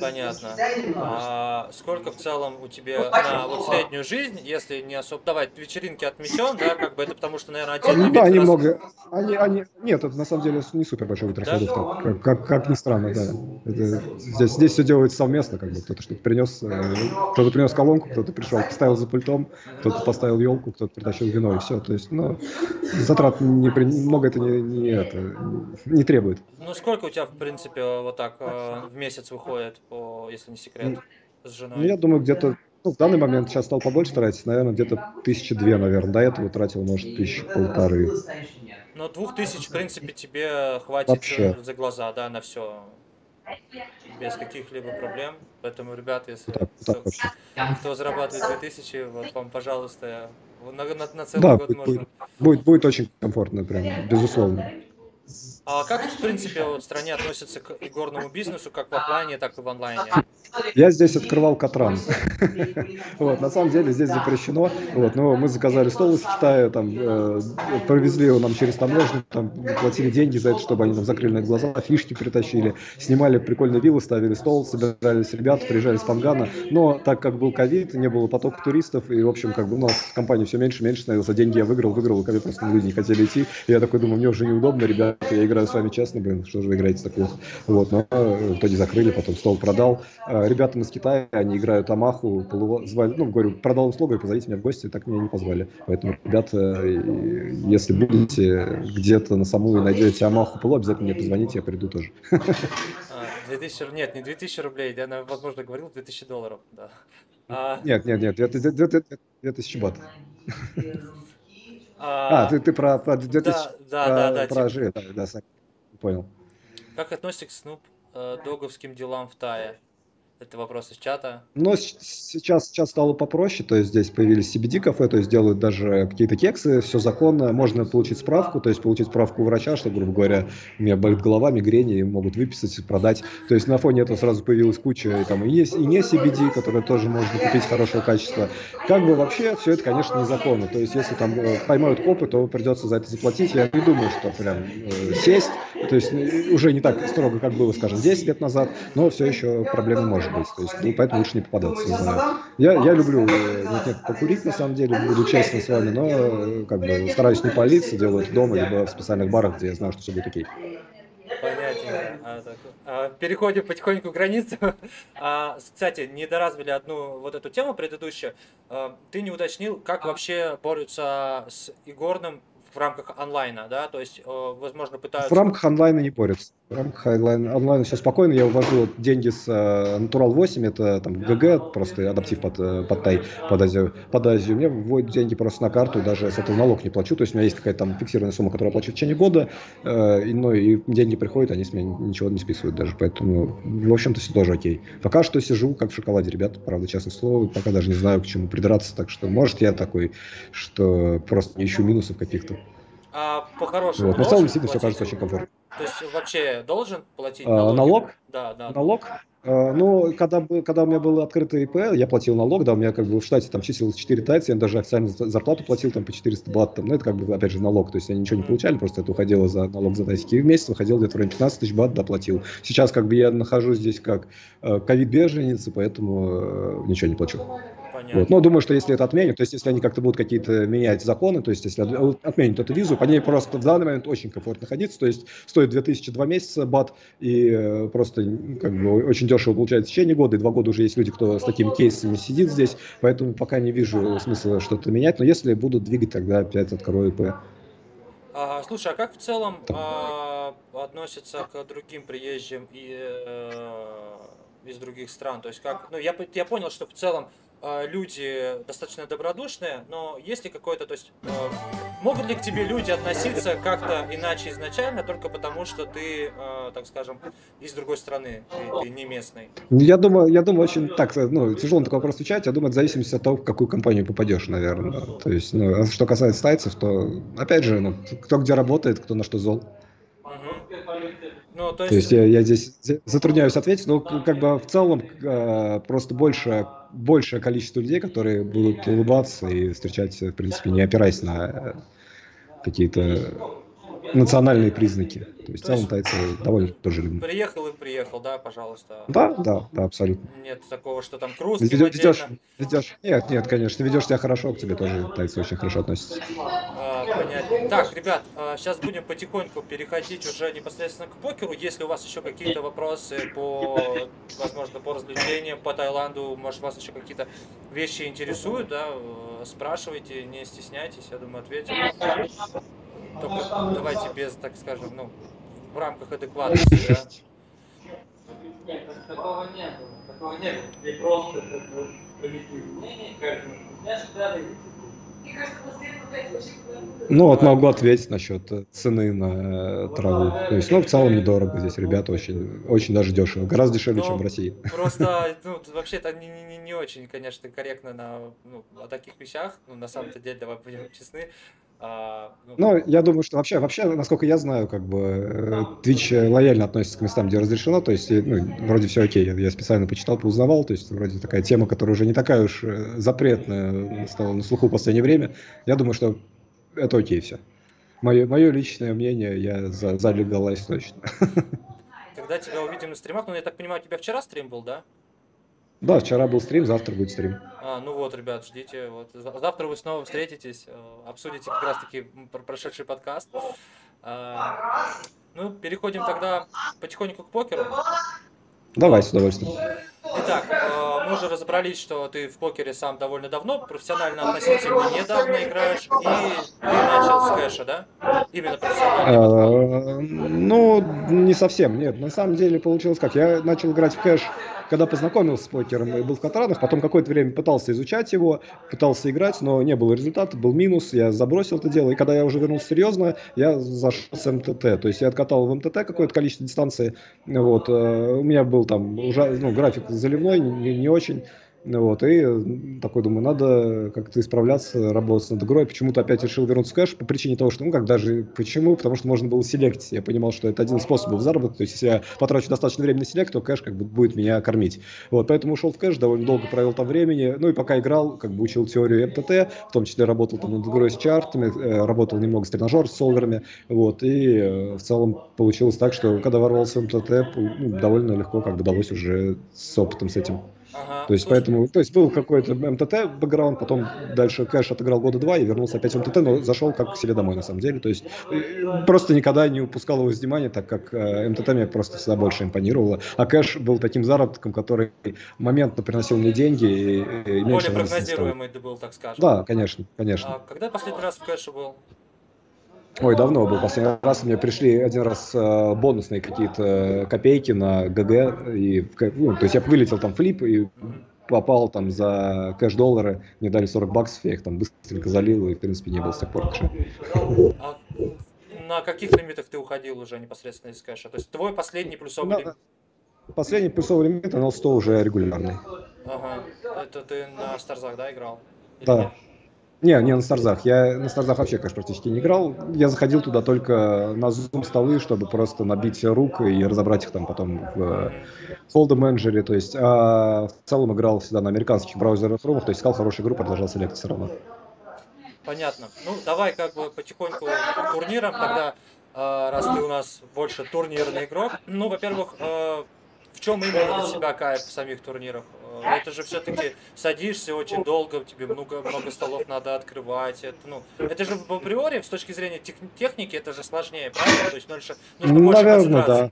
Speaker 2: Понятно. А сколько в целом у тебя на вот среднюю жизнь, если не особо... Давай, вечеринки отмечен, да, как бы это потому что, наверное, отдельно...
Speaker 1: Да, они много... Они, они... Нет, это на самом деле не супер большой вид расходов, да? как, как, как ни странно, да. Это, здесь, здесь все делается совместно, как бы кто-то что-то принес, э, кто-то принес колонку, кто-то пришел, поставил за пультом, кто-то поставил елку, кто-то притащил вино и все. То есть, ну, затрат не, много это не, не, это, не требует.
Speaker 2: Ну, сколько у тебя, в принципе, вот так в месяц выходит, по, если не секрет, с женой?
Speaker 1: Ну, я думаю, где-то ну, в данный момент сейчас стал побольше тратить, наверное, где-то тысячи две, наверное. До этого тратил, может, тысячи полторы.
Speaker 2: Но двух тысяч, в принципе, тебе хватит Вообще. за глаза, да, на все. Без каких-либо проблем. Поэтому, ребят, если так, кто, так кто зарабатывает 2000, вот вам, пожалуйста, на, на, на целый
Speaker 1: да,
Speaker 2: год
Speaker 1: будет,
Speaker 2: можно...
Speaker 1: Будет, будет очень комфортно, прям, безусловно.
Speaker 2: А как, в принципе, в стране относятся к игорному бизнесу, как в офлайне, так и в онлайне?
Speaker 1: Я здесь открывал Катран. [LAUGHS] вот, на самом деле здесь запрещено. Вот, но мы заказали стол из Китая, там, э, провезли его нам через таможню, там, платили деньги за это, чтобы они нам закрыли на глаза, фишки притащили, снимали прикольные виллы, ставили стол, собирались ребята, приезжали с Пангана. Но так как был ковид, не было потока туристов, и, в общем, как бы у нас компания все меньше меньше становилась, а деньги я выиграл, выиграл, ковид просто люди не хотели идти. И я такой думаю, мне уже неудобно, ребята, я играю играю с вами честно, блин, что же вы играете так плохо. Вот, но э, в итоге закрыли, потом стол продал. Э, ребятам из Китая, они играют Амаху, полуво... звали, ну, говорю, продал им слогу и позовите меня в гости, так меня не позвали. Поэтому, ребята, если будете где-то на саму и найдете Амаху Полу, обязательно мне позвоните, я приду тоже.
Speaker 2: 2000, а, нет, не 2000 рублей, я, возможно, говорил 2000 долларов, да.
Speaker 1: А... Нет, нет, нет, 2000 бат. А, а ты, ты про, про 2000, да, да, про, да, да, про типа... да, да, понял.
Speaker 2: Как относишься к Снуп э, договским делам в Тае? Это вопрос из чата.
Speaker 1: Но сейчас, сейчас стало попроще, то есть здесь появились CBD-кафе, то есть делают даже какие-то кексы, все законно, можно получить справку, то есть получить справку у врача, что, грубо говоря, у меня болит голова, мигрени, могут выписать, продать. То есть на фоне этого сразу появилась куча и, там, и, есть, и не CBD, которые тоже можно купить хорошего качества. Как бы вообще все это, конечно, незаконно. То есть если там э, поймают копы, то придется за это заплатить. Я не думаю, что прям э, сесть, то есть э, уже не так строго, как было, скажем, 10 лет назад, но все еще проблемы можно может быть. То есть, ну, поэтому лучше не попадаться. Не знаю. Я, я люблю э, нет, нет, покурить, на самом деле, буду честно с вами, но э, как бы стараюсь не палиться, делаю это дома, либо в специальных барах, где я знаю, что все будет окей.
Speaker 2: Понятненько. А, так, а, переходим потихоньку границу. [LAUGHS] А, кстати, не доразвили одну вот эту тему предыдущую. А, ты не уточнил, как вообще борются с игорным в рамках онлайна, да, то есть, возможно, пытаются...
Speaker 1: В рамках онлайна не борются. Онлайн, все спокойно. Я увожу деньги с uh, Natural 8, это там ГГ, просто адаптив под, э, под Тай, под Азию. Под Азию. Мне вводят деньги просто на карту, даже с этого налог не плачу. То есть у меня есть какая-то там фиксированная сумма, которую я плачу в течение года, uh, и, ну, и деньги приходят, они с меня ничего не списывают даже. Поэтому, в общем-то, все тоже окей. Пока что сижу как в шоколаде, ребята, правда, честное слово, пока даже не знаю, к чему придраться. Так что, может, я такой, что просто не ищу минусов каких-то.
Speaker 2: А по-хорошему вот.
Speaker 1: Но в целом действительно все кажется очень комфортно.
Speaker 2: То есть вообще должен платить
Speaker 1: налоги? А, налог?
Speaker 2: Да, да.
Speaker 1: Налог? А, ну, когда, когда у меня был открытый ИП, я платил налог, да, у меня как бы в штате там числилось 4 тайца, я даже официально зарплату платил там по 400 бат, там, ну, это как бы, опять же, налог, то есть они ничего не получали, просто это уходило за налог за тайсики. И в месяц выходил где-то в районе 15 тысяч бат, да, платил. Сейчас как бы я нахожусь здесь как э, ковид-беженец, поэтому э, ничего не плачу. Понятно. Вот. Но думаю, что если это отменят, то есть если они как-то будут какие-то менять законы, то есть если отменят эту визу, по ней просто в данный момент очень комфортно находиться, то есть стоит 2000 два месяца бат, и э, просто как бы очень дешево получается в течение года, и два года уже есть люди, кто с такими кейсами сидит здесь, поэтому пока не вижу смысла что-то менять, но если будут двигать, тогда опять открою ИП.
Speaker 2: А, слушай, а как в целом а, относятся к другим приезжим и, э, из других стран? То есть как, ну я, я понял, что в целом люди достаточно добродушные, но есть ли какой-то, то есть, э, могут ли к тебе люди относиться как-то иначе изначально, только потому что ты, э, так скажем, из другой страны, ты, ты не местный?
Speaker 1: Я думаю, я думаю, очень так, ну, тяжело на такой вопрос отвечать, я думаю, это зависит от того, в какую компанию попадешь, наверное. То есть, ну, а что касается тайцев, то, опять же, ну, кто где работает, кто на что зол. Ну, то есть... то есть я, я здесь затрудняюсь ответить, но как бы в целом э, просто больше большее количество людей, которые будут улыбаться и встречать, в принципе, не опираясь на какие-то национальные признаки. То есть, в целом, тайцы довольно тоже любят.
Speaker 2: Приехал и приехал, да, пожалуйста.
Speaker 1: Да, да, да, абсолютно.
Speaker 2: Нет такого, что там к русским
Speaker 1: ведешь, ведешь, ведешь, Нет, нет, конечно, ведешь себя хорошо, к тебе тоже тайцы очень хорошо относятся.
Speaker 2: Понятно. Так, ребят, сейчас а, будем потихоньку переходить уже непосредственно к покеру. Если у вас еще какие-то вопросы по, возможно, по развлечениям, по Таиланду, может, вас еще какие-то вещи интересуют, да, э, спрашивайте, не стесняйтесь, я думаю, ответим. Только давайте без, так скажем, ну, в рамках адекватности, да?
Speaker 3: Нет, такого не было. Такого не было. Просто позитивное мнение, каждому. Я всегда
Speaker 1: ну, вот могу ответить насчет цены на э, траву. То есть, ну, в целом недорого здесь, ребята, очень, очень даже дешево. Гораздо дешевле, ну, чем в России.
Speaker 2: Просто, [LAUGHS] ну, вообще-то не, не, не очень, конечно, корректно на, ну, о таких вещах. Ну, на самом-то деле, давай будем честны.
Speaker 1: А, ну, ну, я думаю, что вообще, вообще, насколько я знаю, как бы э, Twitch лояльно относится к местам, где разрешено, то есть, ну, вроде все окей, я специально почитал, поузнавал, то есть, вроде такая тема, которая уже не такая уж э, запретная стала на слуху в последнее время. Я думаю, что это окей все. Мое, мое личное мнение, я за, за легалайз точно. [LAUGHS]
Speaker 2: Когда тебя увидим на стримах, ну, я так понимаю, у тебя вчера стрим был, да?
Speaker 1: Да, вчера был стрим, завтра будет стрим.
Speaker 2: А, ну вот, ребят, ждите. Вот. Завтра вы снова встретитесь, э, обсудите как раз-таки прошедший подкаст. А, ну, переходим тогда потихоньку к покеру.
Speaker 1: Давай, с удовольствием.
Speaker 2: Итак, э, мы уже разобрались, что ты в покере сам довольно давно, профессионально относительно недавно играешь, и ты начал с кэша, да? Именно профессионально.
Speaker 1: Э, ну, не совсем, нет. На самом деле получилось как. Я начал играть в кэш когда познакомился с покером и был в Катаранах, потом какое-то время пытался изучать его, пытался играть, но не было результата, был минус, я забросил это дело. И когда я уже вернулся серьезно, я зашел с МТТ. То есть я откатал в МТТ какое-то количество дистанции. Вот. Э, у меня был там уже ну, график заливной, не, не очень. Вот, и такой думаю, надо как-то исправляться, работать над игрой. Почему-то опять решил вернуться в кэш по причине того, что, ну как даже, почему? Потому что можно было селектить. Я понимал, что это один способ заработать. То есть, если я потрачу достаточно времени на селект, то кэш как бы будет меня кормить. Вот, поэтому ушел в кэш, довольно долго провел там времени. Ну и пока играл, как бы учил теорию МТТ, в том числе работал там над игрой с чартами, э, работал немного с тренажером, с солверами. Вот, и э, в целом получилось так, что когда ворвался в МТТ, ну, довольно легко как бы удалось уже с опытом с этим. Ага, то есть, слушай. поэтому, то есть был какой-то МТТ бэкграунд, потом дальше кэш отыграл года два и вернулся опять в МТТ, но зашел как к себе домой на самом деле. То есть э, просто никогда не упускал его из внимания, так как э, МТТ мне просто всегда больше импонировало. А кэш был таким заработком, который моментно приносил мне деньги и,
Speaker 2: и Более прогнозируемый ты был, так скажем.
Speaker 1: Да, конечно, конечно.
Speaker 2: А когда последний раз в кэше был?
Speaker 1: Ой, давно был последний раз. Мне пришли один раз э, бонусные какие-то копейки на ГГ. И, ну, то есть я вылетел там флип и попал там за кэш-доллары. Мне дали 40 баксов, я их там быстренько залил и, в принципе, не был с тех пор.
Speaker 2: А на каких лимитах ты уходил уже непосредственно из кэша? То есть твой последний плюсовый на... лимит?
Speaker 1: Последний плюсовый лимит, на 100 уже регулярный.
Speaker 2: Ага. Это ты на Старзах, да, играл?
Speaker 1: Или да. Нет? Не, не на Старзах. Я на Старзах вообще, конечно, практически не играл. Я заходил туда только на зум столы, чтобы просто набить рук и разобрать их там потом в Fold'em менеджере. То есть, а в целом играл всегда на американских браузерах румах, то есть искал хорошую игру, продолжал селект все равно.
Speaker 2: Понятно. Ну, давай как бы потихоньку к турнирам тогда, а, раз ты у нас больше турнирный игрок. Ну, во-первых, а, в чем именно для себя кайф в самих турнирах? Это же все-таки садишься очень долго, тебе много, много столов надо открывать. Это, ну, это же в априори, с точки зрения тех, техники, это же сложнее, правильно? То есть нужно, нужно больше
Speaker 1: Наверное, да.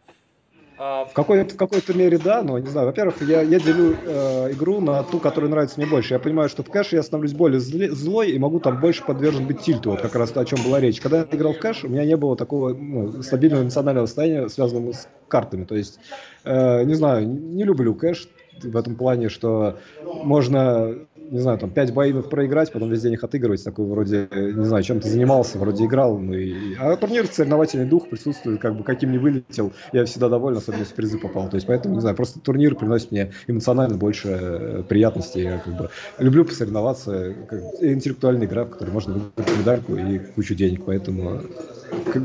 Speaker 1: А, в какой-то, в какой-то мере да, но не знаю. Во-первых, я, я делю э, игру на ту, которая нравится мне больше. Я понимаю, что в кэше я становлюсь более зле, злой и могу там больше подвержен быть тильту, вот как раз о чем была речь. Когда я играл в кэш, у меня не было такого ну, стабильного эмоционального состояния, связанного с картами. То есть, э, не знаю, не люблю кэш в этом плане, что можно не знаю, там, 5 боинов проиграть, потом весь день их отыгрывать, такой вроде, не знаю, чем ты занимался, вроде играл, ну и... А турнир, соревновательный дух присутствует, как бы, каким не вылетел, я всегда доволен, особенно если призы попал, то есть, поэтому, не знаю, просто турнир приносит мне эмоционально больше э, приятностей, я, как бы, люблю посоревноваться, как, интеллектуальная игра, в которой можно выиграть медальку и кучу денег, поэтому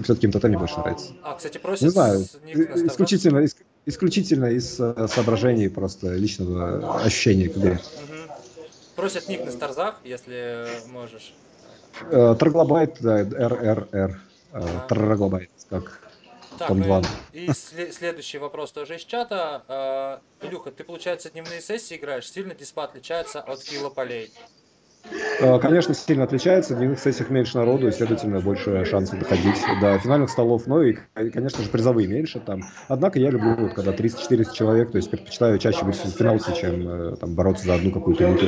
Speaker 1: все-таки МТТ мне больше нравится.
Speaker 2: А, кстати, просят
Speaker 1: Не знаю, исключительно, исключительно из э, соображений просто личного ощущения к игре.
Speaker 2: Просят ник на старзах, если можешь.
Speaker 1: Э, Троглобайт, да, РРР. Э, Троглобайт, как
Speaker 2: так, ну, и следующий вопрос тоже из чата. Илюха, ты, получается, дневные сессии играешь, сильно диспа отличается от килополей?
Speaker 1: Э, конечно, сильно отличается. В дневных сессиях меньше народу, и, следовательно, больше шансов доходить до финальных столов. Ну и, конечно же, призовые меньше там. Однако я люблю, вот, когда 300-400 человек, то есть предпочитаю чаще быть в финалсе, чем э, там, бороться за одну какую-то минуту.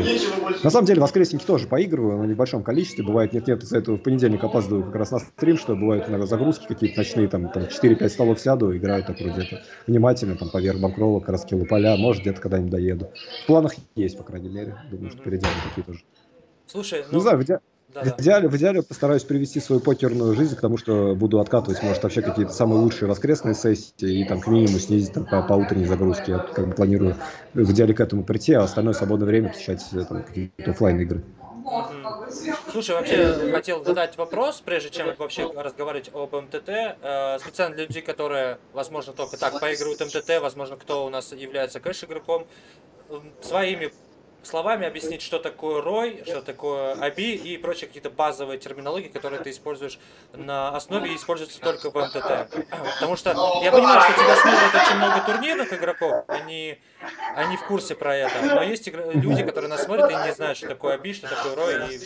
Speaker 1: На самом деле, воскресники тоже поигрываю, но в большом количестве. Бывает, нет-нет, из-за этого в понедельник опаздываю как раз на стрим, что бывают иногда загрузки какие-то ночные, там, там 4-5 столов сяду, играю так вроде это внимательно, там, поверх Банкрова, как раз поля, может, где-то когда-нибудь доеду. В планах есть, по крайней мере. Думаю, что переделаем такие тоже.
Speaker 2: Слушай, ну...
Speaker 1: Не знаю, в, иде... да, в, идеале, в идеале постараюсь привести свою покерную жизнь к тому, что буду откатывать, может, вообще какие-то самые лучшие воскресные сессии и там к минимуму снизить там, по, по утренней загрузке. Я как бы планирую в идеале к этому прийти, а остальное свободное время посвящать э, там, какие-то офлайн игры.
Speaker 2: Слушай, вообще хотел задать вопрос, прежде чем вообще разговаривать об МТТ. Э, специально для людей, которые, возможно, только так поигрывают МТТ, возможно, кто у нас является кэш-игроком, своими словами объяснить, что такое ROI, что такое ABI и прочие какие-то базовые терминологии, которые ты используешь на основе и используются только в МТТ. [CLEARS THROAT] Потому что я понимаю, что тебя смотрят очень много турнирных игроков, они, они в курсе про это, но есть люди, которые нас смотрят и не знают, что такое ABI, что такое ROI, и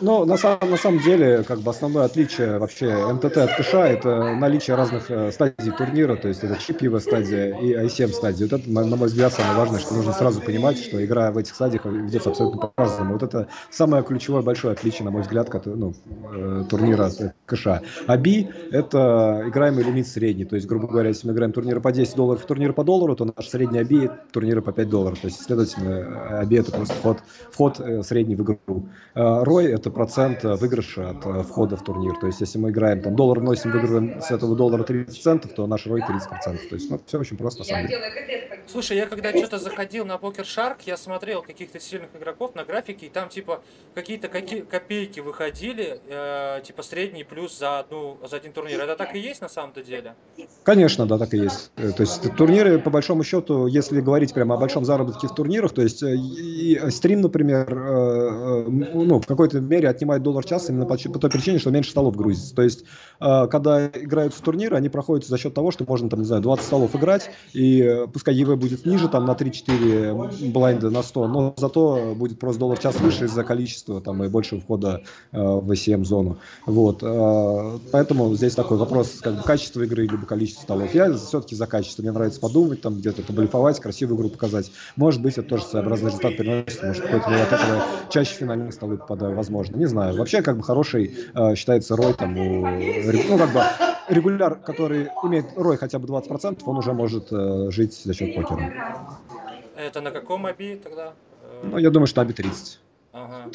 Speaker 1: ну, на, на самом деле, как бы основное отличие вообще МТТ от КШ это наличие разных э, стадий турнира, то есть это чипьевая стадия и ICM стадия. Вот это, на, мой взгляд, самое важное, что нужно сразу понимать, что игра в этих стадиях ведется абсолютно по-разному. Вот это самое ключевое большое отличие, на мой взгляд, который, ну, э, турнира КШ. А B это играемый лимит средний, то есть, грубо говоря, если мы играем турниры по 10 долларов, турниры по доллару, то наш средний ABI турниры по 5 долларов. То есть, следовательно, ABI это просто вход, вход э, средний в игру. Рой – это процент э, выигрыша от э, входа в турнир. То есть, если мы играем, там, доллар вносим, выигрываем с этого доллара 30 центов, то наш рой 30 процентов. То есть, ну, все очень просто, на самом деле.
Speaker 2: Слушай, я когда что-то заходил на Покер Shark, я смотрел каких-то сильных игроков на графике, и там, типа, какие-то копейки выходили, э, типа, средний плюс за, одну, за один турнир. Это так и есть на самом-то деле?
Speaker 1: Конечно, да, так и есть. То есть, турниры, по большому счету, если говорить прямо о большом заработке в турнирах, то есть, и стрим, например, Э, ну, в какой-то мере отнимает доллар час именно по, по той причине, что меньше столов грузится. То есть, э, когда играют в турниры, они проходят за счет того, что можно, там, не знаю, 20 столов играть, и э, пускай ЕВ будет ниже, там, на 3-4 блайнда на 100, но зато будет просто доллар час выше из-за количества, там, и больше входа в ACM-зону. Вот. Поэтому здесь такой вопрос, как бы, качество игры либо количество столов. Я все-таки за качество. Мне нравится подумать, там, где-то поблифовать, красивую игру показать. Может быть, это тоже своеобразный результат приносит, может, какой-то от этого чаще финальные столы попадаю, возможно. Не знаю. Вообще, как бы хороший э, считается рой там у, ну, как бы регуляр, который имеет рой хотя бы 20%, он уже может э, жить за счет покера.
Speaker 2: Это на каком аби тогда?
Speaker 1: Ну, я думаю, что аби 30. Ага.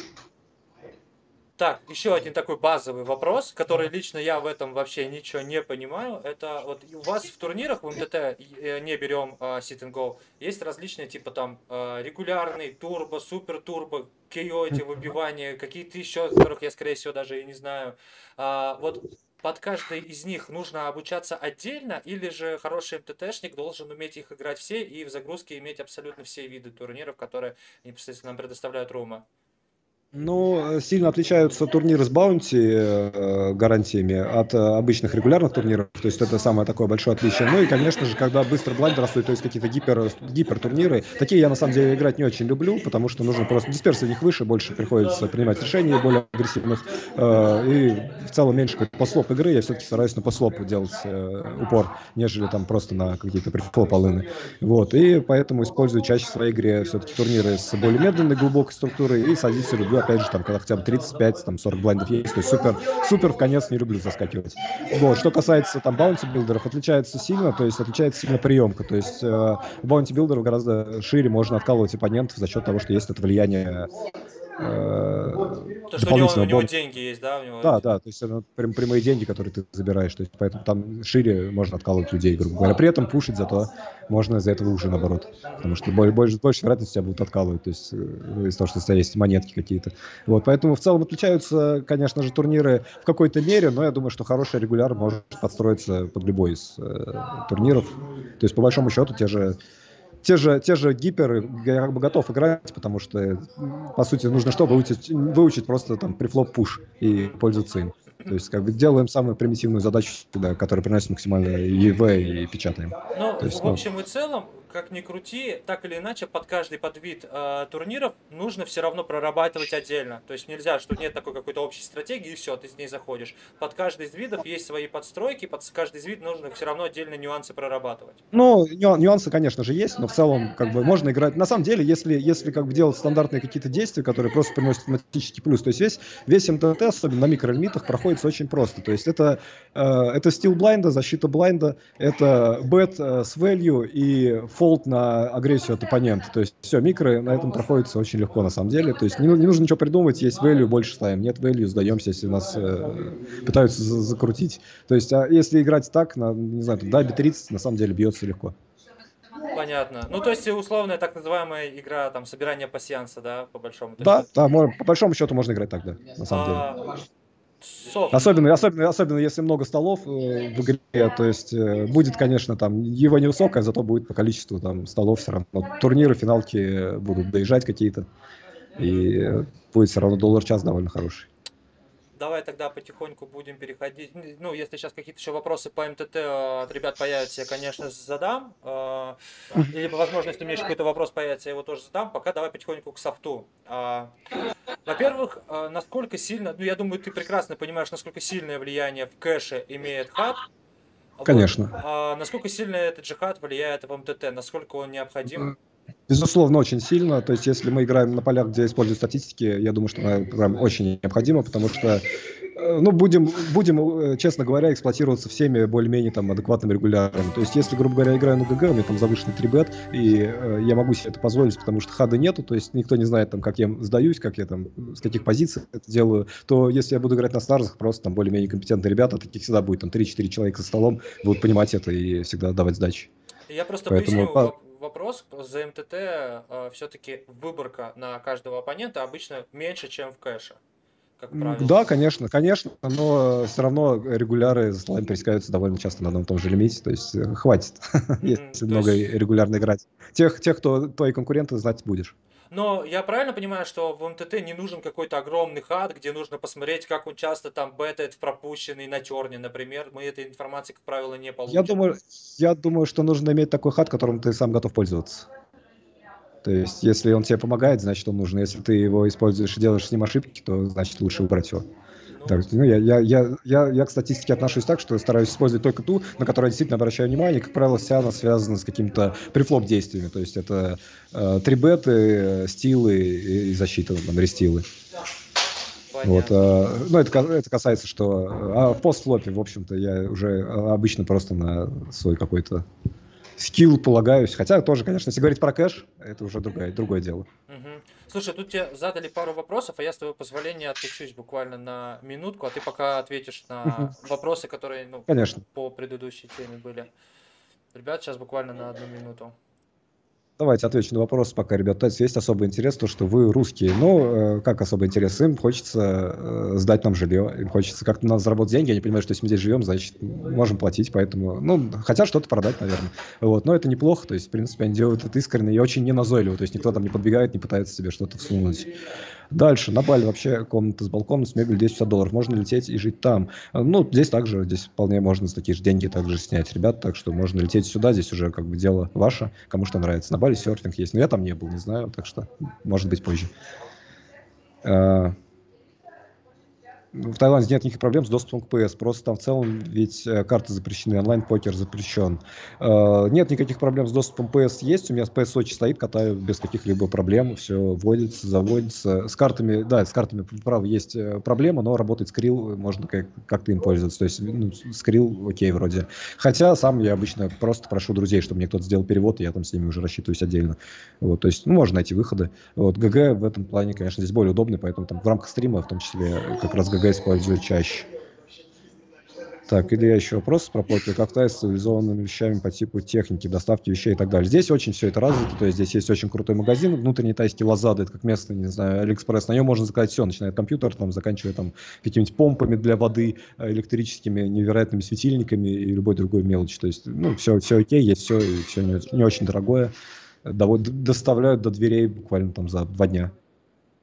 Speaker 2: Так, еще один такой базовый вопрос, который лично я в этом вообще ничего не понимаю. Это вот у вас в турнирах в МТТ э, не берем uh, sit and go. Есть различные типа там uh, регулярный, турбо, супер турбо, KO эти выбивания, какие-то еще, которых я скорее всего даже и не знаю. Uh, вот под каждый из них нужно обучаться отдельно, или же хороший МТТшник должен уметь их играть все и в загрузке иметь абсолютно все виды турниров, которые непосредственно нам предоставляют Рума?
Speaker 1: Ну, сильно отличаются турниры с баунти э, гарантиями от э, обычных регулярных турниров. То есть это самое такое большое отличие. Ну и, конечно же, когда быстро блайнд растут, то есть какие-то гипер, гипер турниры, такие я на самом деле играть не очень люблю, потому что нужно просто дисперсия у них выше, больше приходится принимать решения более агрессивных. Э, и в целом меньше как послоп игры. Я все-таки стараюсь на послоп делать э, упор, нежели там просто на какие-то префлоп-полыны. Вот. И поэтому использую чаще в своей игре все-таки турниры с более медленной, глубокой структурой и садиться люблю опять же, там, когда хотя бы 35, там, 40 блайндов есть, то есть супер, супер в конец не люблю заскакивать. Вот, что касается там баунти билдеров, отличается сильно, то есть отличается сильно приемка, то есть э, баунти билдеров гораздо шире можно отколлывать оппонентов за счет того, что есть это влияние
Speaker 2: то, что у него, у него деньги есть, да? У него...
Speaker 1: Да, да, то есть это прям прямые деньги, которые ты забираешь, то есть поэтому там шире можно отколлывать людей, грубо говоря. При этом пушить зато можно из-за этого уже наоборот, потому что больше, больше вероятности тебя будут откалывать, то есть э, из-за того, что у тебя есть монетки какие-то. Вот, поэтому в целом отличаются, конечно же, турниры в какой-то мере, но я думаю, что хороший регуляр может подстроиться под любой из э, турниров. То есть по большому счету те же те же, те же гиперы я как бы готов играть, потому что, по сути, нужно что? Выучить, выучить просто там префлоп пуш и пользоваться им. То есть, как бы делаем самую примитивную задачу, да, которая приносит максимально ЕВ и печатаем.
Speaker 2: Ну,
Speaker 1: есть,
Speaker 2: в общем и целом, как ни крути, так или иначе, под каждый подвид э, турниров нужно все равно прорабатывать отдельно. То есть нельзя, что нет такой какой-то общей стратегии, и все, ты с ней заходишь. Под каждый из видов есть свои подстройки, под каждый из видов нужно все равно отдельно нюансы прорабатывать.
Speaker 1: Ну, нюансы, конечно же, есть, но в целом, как бы, можно играть. На самом деле, если, если как бы делать стандартные какие-то действия, которые просто приносят автоматический плюс, то есть весь, весь МТТ, особенно на микролимитах, проходит очень просто. То есть это, э, это стил блайнда, защита блайнда, это бет э, с value и фолд на агрессию от оппонента. То есть все, микро на этом проходится очень легко на самом деле. То есть не, не нужно ничего придумывать, есть value, больше ставим. Нет value, сдаемся, если нас э, пытаются за закрутить. То есть а если играть так, на, не знаю, да, B30 на самом деле бьется легко.
Speaker 2: Понятно. Ну, то есть, условная так называемая игра, там, собирание пассианса, да, по большому?
Speaker 1: Да, да, можно, по большому счету можно играть так, да, на самом а, деле. Софт. Особенно, особенно, особенно если много столов э, в игре, то есть э, будет, конечно, там его невысокое, зато будет по количеству там столов все равно. Турниры, финалки будут доезжать какие-то, и будет все равно доллар-час довольно хороший.
Speaker 2: Давай тогда потихоньку будем переходить. Ну, если сейчас какие-то еще вопросы по МТТ от ребят появятся, я, конечно, задам. Э, или, возможно, если у меня еще какой-то вопрос появится, я его тоже задам. Пока давай потихоньку к софту. А, во-первых, э, насколько сильно, ну, я думаю, ты прекрасно понимаешь, насколько сильное влияние в кэше имеет хат.
Speaker 1: Конечно.
Speaker 2: Вот, а насколько сильно этот же хат влияет в МТТ, насколько он необходим?
Speaker 1: Безусловно, очень сильно. То есть, если мы играем на полях, где используют статистики, я думаю, что она прям очень необходима, потому что, э, ну, будем, будем, э, честно говоря, эксплуатироваться всеми более-менее там адекватными регулярами. То есть, если, грубо говоря, играю на ГГ, у меня там завышенный 3 и э, я могу себе это позволить, потому что хада нету, то есть никто не знает, там, как я сдаюсь, как я там, с каких позиций это делаю, то если я буду играть на старзах, просто там более-менее компетентные ребята, таких всегда будет, там, 3-4 человека за столом будут понимать это и всегда давать сдачи.
Speaker 2: Я просто Поэтому... поясню, вопрос, за МТТ э, все-таки выборка на каждого оппонента обычно меньше, чем в кэше.
Speaker 1: Как правило. Да, конечно, конечно, но все равно регуляры за слайм пересекаются довольно часто на одном и том же лимите, то есть э, хватит, [LAUGHS] если много регулярно играть. Тех, тех, кто твои конкуренты, знать будешь.
Speaker 2: Но я правильно понимаю, что в МТТ не нужен какой-то огромный хат, где нужно посмотреть, как он часто там бетает в пропущенный на терне, например. Мы этой информации, как правило, не получим.
Speaker 1: Я думаю, я думаю, что нужно иметь такой хат, которым ты сам готов пользоваться. То есть, если он тебе помогает, значит, он нужен. Если ты его используешь и делаешь с ним ошибки, то значит лучше убрать его. Так, ну, я, я, я, я, я к статистике отношусь так, что стараюсь использовать только ту, на которую я действительно обращаю внимание. Как правило, вся она связана с какими-то префлоп действиями. То есть это э, трибеты, стилы и, и защита, там, рестилы. Вот, э, ну, это, это касается, что... А в постфлопе, в общем-то, я уже обычно просто на свой какой-то скилл полагаюсь. Хотя тоже, конечно, если говорить про кэш, это уже другое, другое дело.
Speaker 2: Угу. Слушай, тут тебе задали пару вопросов, а я с твоего позволения отключусь буквально на минутку, а ты пока ответишь на вопросы, которые ну,
Speaker 1: Конечно.
Speaker 2: по предыдущей теме были. Ребят, сейчас буквально на одну минуту.
Speaker 1: Давайте отвечу на вопрос пока, ребят. То есть есть особый интерес, то, что вы русские. Ну, э, как особый интерес? Им хочется э, сдать нам жилье, им хочется как-то нам заработать деньги. Они понимают, что если мы здесь живем, значит, можем платить, поэтому, ну, хотят что-то продать, наверное. Вот, но это неплохо, то есть, в принципе, они делают это искренне и очень неназойливо, то есть никто там не подбегает, не пытается себе что-то всунуть. Дальше, на Бали вообще комната с балконом, с мебелью 250 долларов. Можно лететь и жить там. Ну, здесь также, здесь вполне можно за такие же деньги также снять, ребят, так что можно лететь сюда, здесь уже как бы дело ваше, кому что нравится. На Бали серфинг есть, но я там не был, не знаю, так что может быть позже. В Таиланде нет никаких проблем с доступом к PS, просто там в целом ведь э, карты запрещены, онлайн-покер запрещен. Э, нет никаких проблем с доступом PS есть, у меня PS Сочи стоит, катаю без каких-либо проблем, все вводится, заводится. С картами, да, с картами, право, есть э, проблема, но работает скрилл, можно как- как-то им пользоваться, то есть ну, скрилл окей вроде. Хотя сам я обычно просто прошу друзей, чтобы мне кто-то сделал перевод, и я там с ними уже рассчитываюсь отдельно. Вот, то есть, ну, можно найти выходы. Вот, GG в этом плане, конечно, здесь более удобный, поэтому там в рамках стрима, в том числе, как раз GG использую чаще. Так, или еще вопрос про покер. Как то с цивилизованными вещами по типу техники, доставки вещей и так далее. Здесь очень все это развито, то есть здесь есть очень крутой магазин, внутренний тайский Lazada, это как место, не знаю, Алиэкспресс. На нем можно заказать все, начиная от компьютера, там, заканчивая там какими-нибудь помпами для воды, э, электрическими невероятными светильниками и любой другой мелочи. То есть, ну, все, все окей, есть все, и все не, не очень дорогое. Доставляют до дверей буквально там за два дня.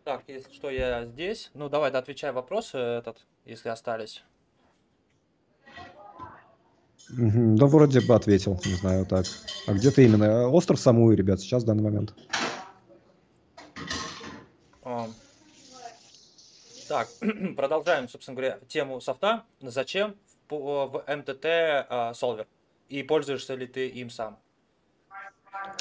Speaker 2: Так, если что, я здесь. Ну, давай, да, отвечай вопросы этот, если остались.
Speaker 1: Да, вроде бы ответил, не знаю, так. А где ты именно? Остров Самуи, ребят, сейчас в данный момент.
Speaker 2: А, так, [CLEARS THROAT] продолжаем, собственно говоря, тему софта. Зачем в МТТ а, Solver? И пользуешься ли ты им сам?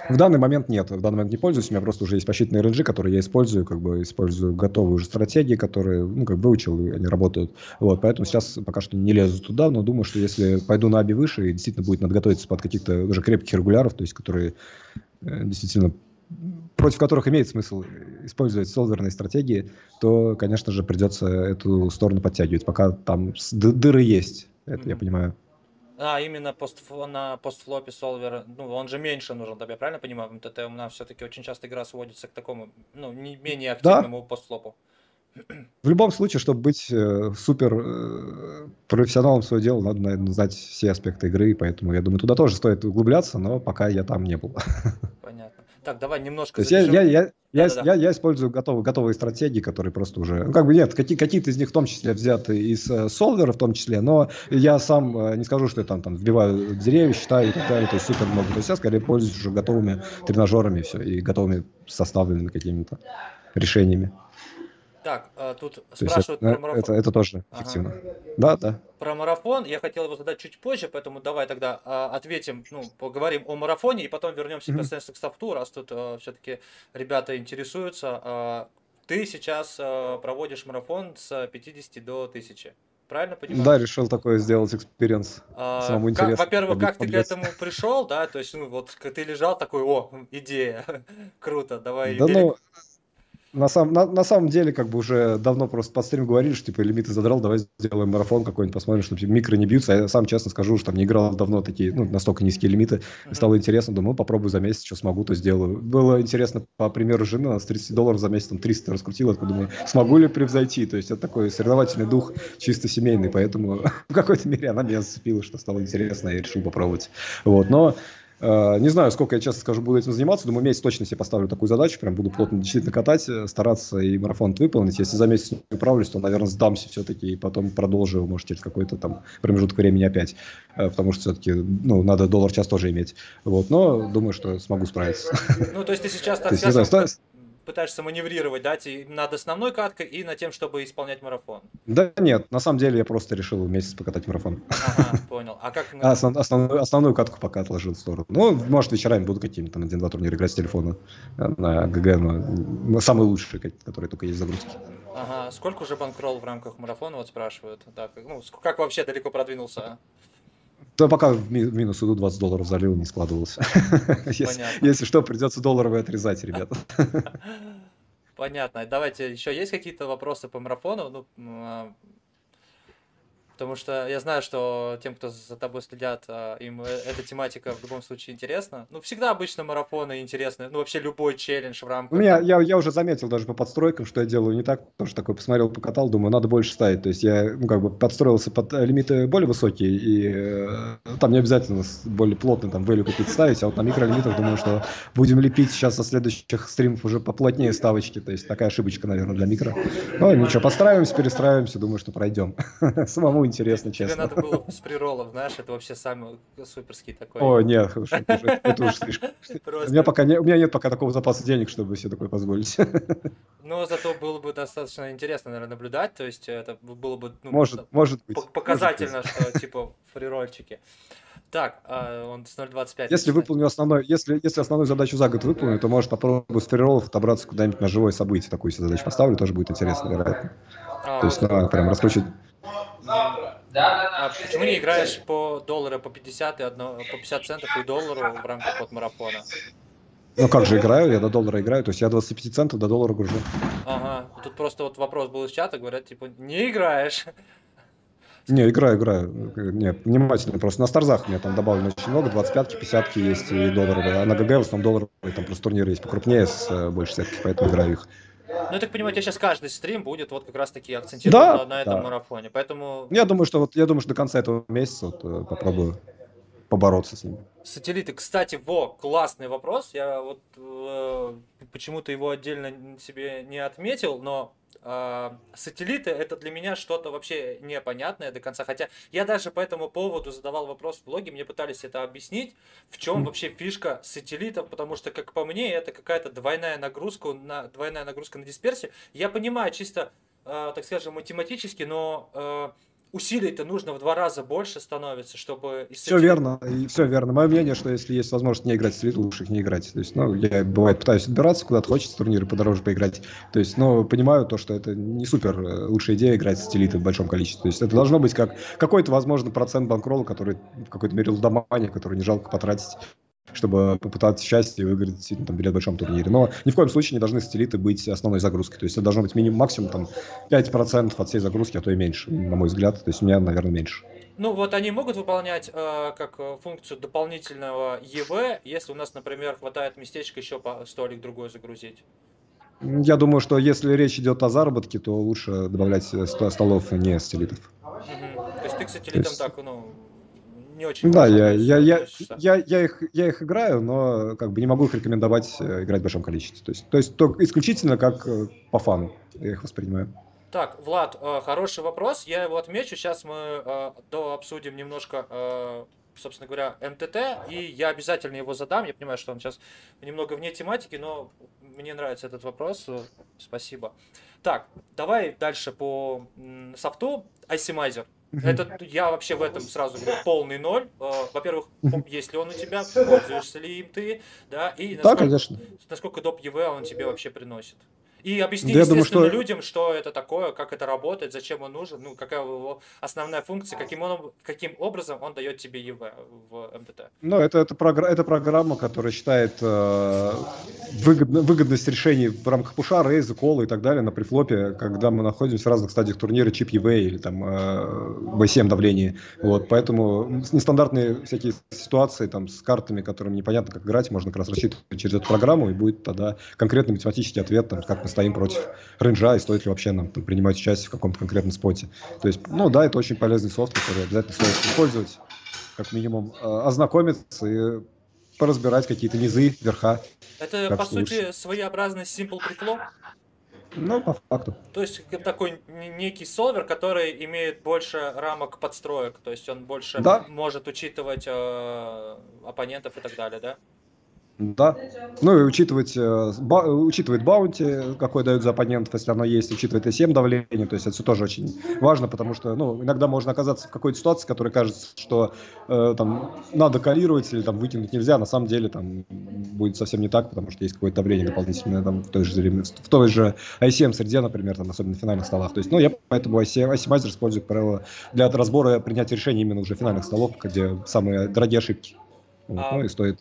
Speaker 1: В данный момент нет, в данный момент не пользуюсь, у меня просто уже есть посчитанные RNG, которые я использую, как бы использую готовые уже стратегии, которые, ну, как бы выучил, и они работают. Вот, поэтому сейчас пока что не лезу туда, но думаю, что если пойду на аби выше, и действительно будет надо готовиться под каких-то уже крепких регуляров, то есть которые э, действительно против которых имеет смысл использовать солверные стратегии, то, конечно же, придется эту сторону подтягивать, пока там дыры есть, это mm-hmm. я понимаю.
Speaker 2: А, именно пост, на постфлопе солвер, ну, он же меньше нужен, да, я правильно понимаю? В МТТ у нас все-таки очень часто игра сводится к такому, ну, не менее активному да. постфлопу.
Speaker 1: В любом случае, чтобы быть э, супер э, профессионалом своего дела, надо, наверное, знать все аспекты игры, поэтому я думаю, туда тоже стоит углубляться, но пока я там не был. [LAUGHS]
Speaker 2: Так, давай немножко...
Speaker 1: То есть я, я, я, я, да, я, я использую готовые, готовые стратегии, которые просто уже... Ну, как бы нет, какие, какие-то из них в том числе взяты из э, солвера в том числе, но я сам э, не скажу, что я там, там вбиваю деревья, считаю и так далее, то есть супер много. То есть я скорее пользуюсь уже готовыми тренажерами и все, и готовыми составленными какими-то решениями.
Speaker 2: Так, а, тут То спрашивают
Speaker 1: это, про марафон. Это, это тоже эффективно. Ага. Да, да.
Speaker 2: Про марафон я хотел его задать чуть позже, поэтому давай тогда а, ответим, ну, поговорим о марафоне, и потом вернемся mm-hmm. к софту, раз тут все-таки ребята интересуются. Ты сейчас проводишь марафон с 50 до 1000. Правильно понимаю?
Speaker 1: Да, решил такое сделать experience. А,
Speaker 2: Самому интересно. Во-первых, как ты к этому пришел, да? То есть, ну, вот ты лежал такой, о, идея, [LAUGHS] круто, давай.
Speaker 1: Да, ну, на, сам, на, на самом деле, как бы уже давно просто под стрим говорили, что типа лимиты задрал, давай сделаем марафон какой-нибудь, посмотрим, что типа, микро не бьются. А я сам честно скажу, что там не играл давно такие, ну, настолько низкие лимиты. Mm-hmm. Стало интересно, думаю, ну, попробую за месяц, что смогу, то сделаю. Было интересно, по примеру жены, она с 30 долларов за месяц там 300 раскрутила, я думаю, смогу ли превзойти. То есть это такой соревновательный дух, чисто семейный, поэтому [LAUGHS] в какой-то мере она меня зацепила, что стало интересно, и решил попробовать. Вот, но не знаю, сколько я, честно скажу, буду этим заниматься. Думаю, месяц точно себе поставлю такую задачу. Прям буду плотно действительно катать, э, стараться и марафон выполнить. Если за месяц не управлюсь, то, наверное, сдамся все-таки и потом продолжу его, может, через какой-то там промежуток времени опять. Э, потому что все-таки, ну, надо доллар час тоже иметь. Вот, но думаю, что смогу справиться.
Speaker 2: Ну, то есть ты сейчас, так [LAUGHS] пытаешься маневрировать, да, над основной каткой и над тем, чтобы исполнять марафон.
Speaker 1: Да нет, на самом деле я просто решил месяц покатать марафон.
Speaker 2: Ага, [LAUGHS] понял. А как...
Speaker 1: А, основ, основную, основную катку пока отложил в сторону. Ну, может, вечерами буду какими-то на один-два турнира играть с телефона на ГГ, но, но самые лучшие, которые только есть загрузки.
Speaker 2: Ага, сколько уже банкролл в рамках марафона, вот спрашивают. Так, ну, как вообще далеко продвинулся?
Speaker 1: Да пока в минус иду, 20 долларов залил, не складывалось. [LAUGHS] если, если что, придется долларовые отрезать, ребята. [LAUGHS]
Speaker 2: Понятно. Давайте, еще есть какие-то вопросы по марафону? Ну, а, Потому что я знаю, что тем, кто за тобой следят, а, им э, эта тематика в любом случае интересна. Ну, всегда обычно марафоны интересны. Ну, вообще любой челлендж в рамках...
Speaker 1: Ну, я, я, уже заметил даже по подстройкам, что я делаю не так. Тоже такой посмотрел, покатал, думаю, надо больше ставить. То есть я, ну, как бы подстроился под лимиты более высокие, и э, там не обязательно более плотно там value какие-то ставить, а вот на микролимитах думаю, что будем лепить сейчас со следующих стримов уже поплотнее ставочки. То есть такая ошибочка, наверное, для микро. Ну, ничего, подстраиваемся, перестраиваемся, думаю, что пройдем. [LAUGHS] Самому интересно, честно.
Speaker 2: Тебе надо было с приролов, знаешь, это вообще самый суперский такой.
Speaker 1: О, нет, это уже слишком. У меня пока не, у меня нет пока такого запаса денег, чтобы себе такое позволить.
Speaker 2: Но зато было бы достаточно интересно, наверное, наблюдать, то есть это было бы
Speaker 1: ну, может, может быть,
Speaker 2: показательно, может быть. что типа фрирольчики. Так, а, он с 0.25.
Speaker 1: Если выполню основной, если, если основную задачу за год выполню, то может попробую с фрироллов отобраться куда-нибудь на живое событие. Такую себе задачу поставлю, тоже будет интересно, вероятно. А, то есть, вот ну, прям раскручивать
Speaker 2: да, да, да. А почему не играешь по доллару по 50 и одно, по 50 центов и доллару в рамках вот марафона?
Speaker 1: Ну как же играю, я до доллара играю, то есть я 25 центов до доллара гружу.
Speaker 2: Ага, тут просто вот вопрос был из чата, говорят, типа, не играешь.
Speaker 1: Не, играю, играю. Не, внимательно. Просто на старзах у меня там добавлено очень много. 25-ки, 50 есть и долларовые. А на ГГ в основном долларовые. Там просто турниры есть покрупнее с э, больше сетки, поэтому играю их.
Speaker 2: Ну, я так понимаю, у тебя сейчас каждый стрим будет вот как раз-таки акцентирован да, на, на этом да. марафоне, поэтому...
Speaker 1: Я думаю, что вот, я думаю, что до конца этого месяца вот, э, попробую побороться с ним.
Speaker 2: Сателлиты, кстати, во, классный вопрос, я вот э, почему-то его отдельно себе не отметил, но э, сателлиты это для меня что-то вообще непонятное до конца. Хотя я даже по этому поводу задавал вопрос в блоге, мне пытались это объяснить, в чем вообще фишка сателлитов, потому что, как по мне, это какая-то двойная нагрузка на двойная нагрузка на дисперсию. Я понимаю чисто, э, так скажем, математически, но э, усилий-то нужно в два раза больше становится, чтобы...
Speaker 1: Все верно, и все верно. Мое мнение, что если есть возможность не играть в стрит, лучше их не играть. То есть, ну, я, бывает, пытаюсь отбираться, куда-то хочется турниры подороже поиграть. То есть, но понимаю то, что это не супер э, лучшая идея играть с стилиты в большом количестве. То есть, это должно быть как какой-то, возможно, процент банкролла, который в какой-то мере лудомания, который не жалко потратить чтобы попытаться счастье и выиграть действительно там, билет в большом турнире. Но ни в коем случае не должны сателлиты быть основной загрузкой. То есть это должно быть минимум максимум там, 5% от всей загрузки, а то и меньше, на мой взгляд. То есть у меня, наверное, меньше.
Speaker 2: Ну вот они могут выполнять э, как э, функцию дополнительного ЕВ, если у нас, например, хватает местечка еще по столик другой загрузить.
Speaker 1: Я думаю, что если речь идет о заработке, то лучше добавлять столов не сателлитов.
Speaker 2: Угу. То есть ты к сателлитам есть... так, ну, не очень
Speaker 1: Да, я, я, я, я, я, их, я их играю, но как бы не могу их рекомендовать э, играть в большом количестве. То есть, то есть только исключительно как э, по фану я их воспринимаю.
Speaker 2: Так, Влад, э, хороший вопрос. Я его отмечу. Сейчас мы до обсудим немножко, собственно говоря, МТТ, и я обязательно его задам. Я понимаю, что он сейчас немного вне тематики, но мне нравится этот вопрос. Спасибо. Так, давай дальше по софту. ICMizer. Это я вообще в этом сразу говорю полный ноль. Э, во-первых, есть ли он у тебя, пользуешься ли им ты, да, и насколько, да, конечно. насколько доп. ЕВ он тебе вообще приносит. И объясни, да, естественно, думаю, что... людям, что это такое, как это работает, зачем он нужен, ну, какая его основная функция, каким, он, каким образом он дает тебе ЕВ в МТТ.
Speaker 1: Ну, это, это, програ- это программа, которая считает э, выгодно, выгодность решений в рамках пуша, рейза, кола и так далее на префлопе, когда мы находимся в разных стадиях турнира, чип ЕВ или там э, V7 давление. Вот, поэтому нестандартные всякие ситуации там с картами, которыми непонятно, как играть, можно как раз рассчитывать через эту программу, и будет тогда конкретный математический ответ, там, как мы стоим против рейнджа и стоит ли вообще нам там, принимать участие в каком-то конкретном споте. То есть, ну да, это очень полезный софт, который обязательно стоит использовать, как минимум, э, ознакомиться и поразбирать какие-то низы, верха.
Speaker 2: Это, по сути, лучше. своеобразный simple preflop?
Speaker 1: Ну, по факту.
Speaker 2: То есть такой некий солвер, который имеет больше рамок подстроек, то есть он больше да. может учитывать э, оппонентов и так далее, да?
Speaker 1: Да. Ну и учитывать, э, ба, учитывает баунти, какой дают за оппонентов, если оно есть, учитывает и 7 давление, то есть это все тоже очень важно, потому что ну, иногда можно оказаться в какой-то ситуации, которая кажется, что э, там надо калировать или там выкинуть нельзя, на самом деле там будет совсем не так, потому что есть какое-то давление дополнительное там, в той же, в той же ICM среде, например, там, особенно в финальных столах. То есть, ну, я поэтому ICM, ICMizer использую, как правило, для разбора принятия решений именно уже финальных столов, где самые дорогие ошибки. Вот, а... Ну и стоит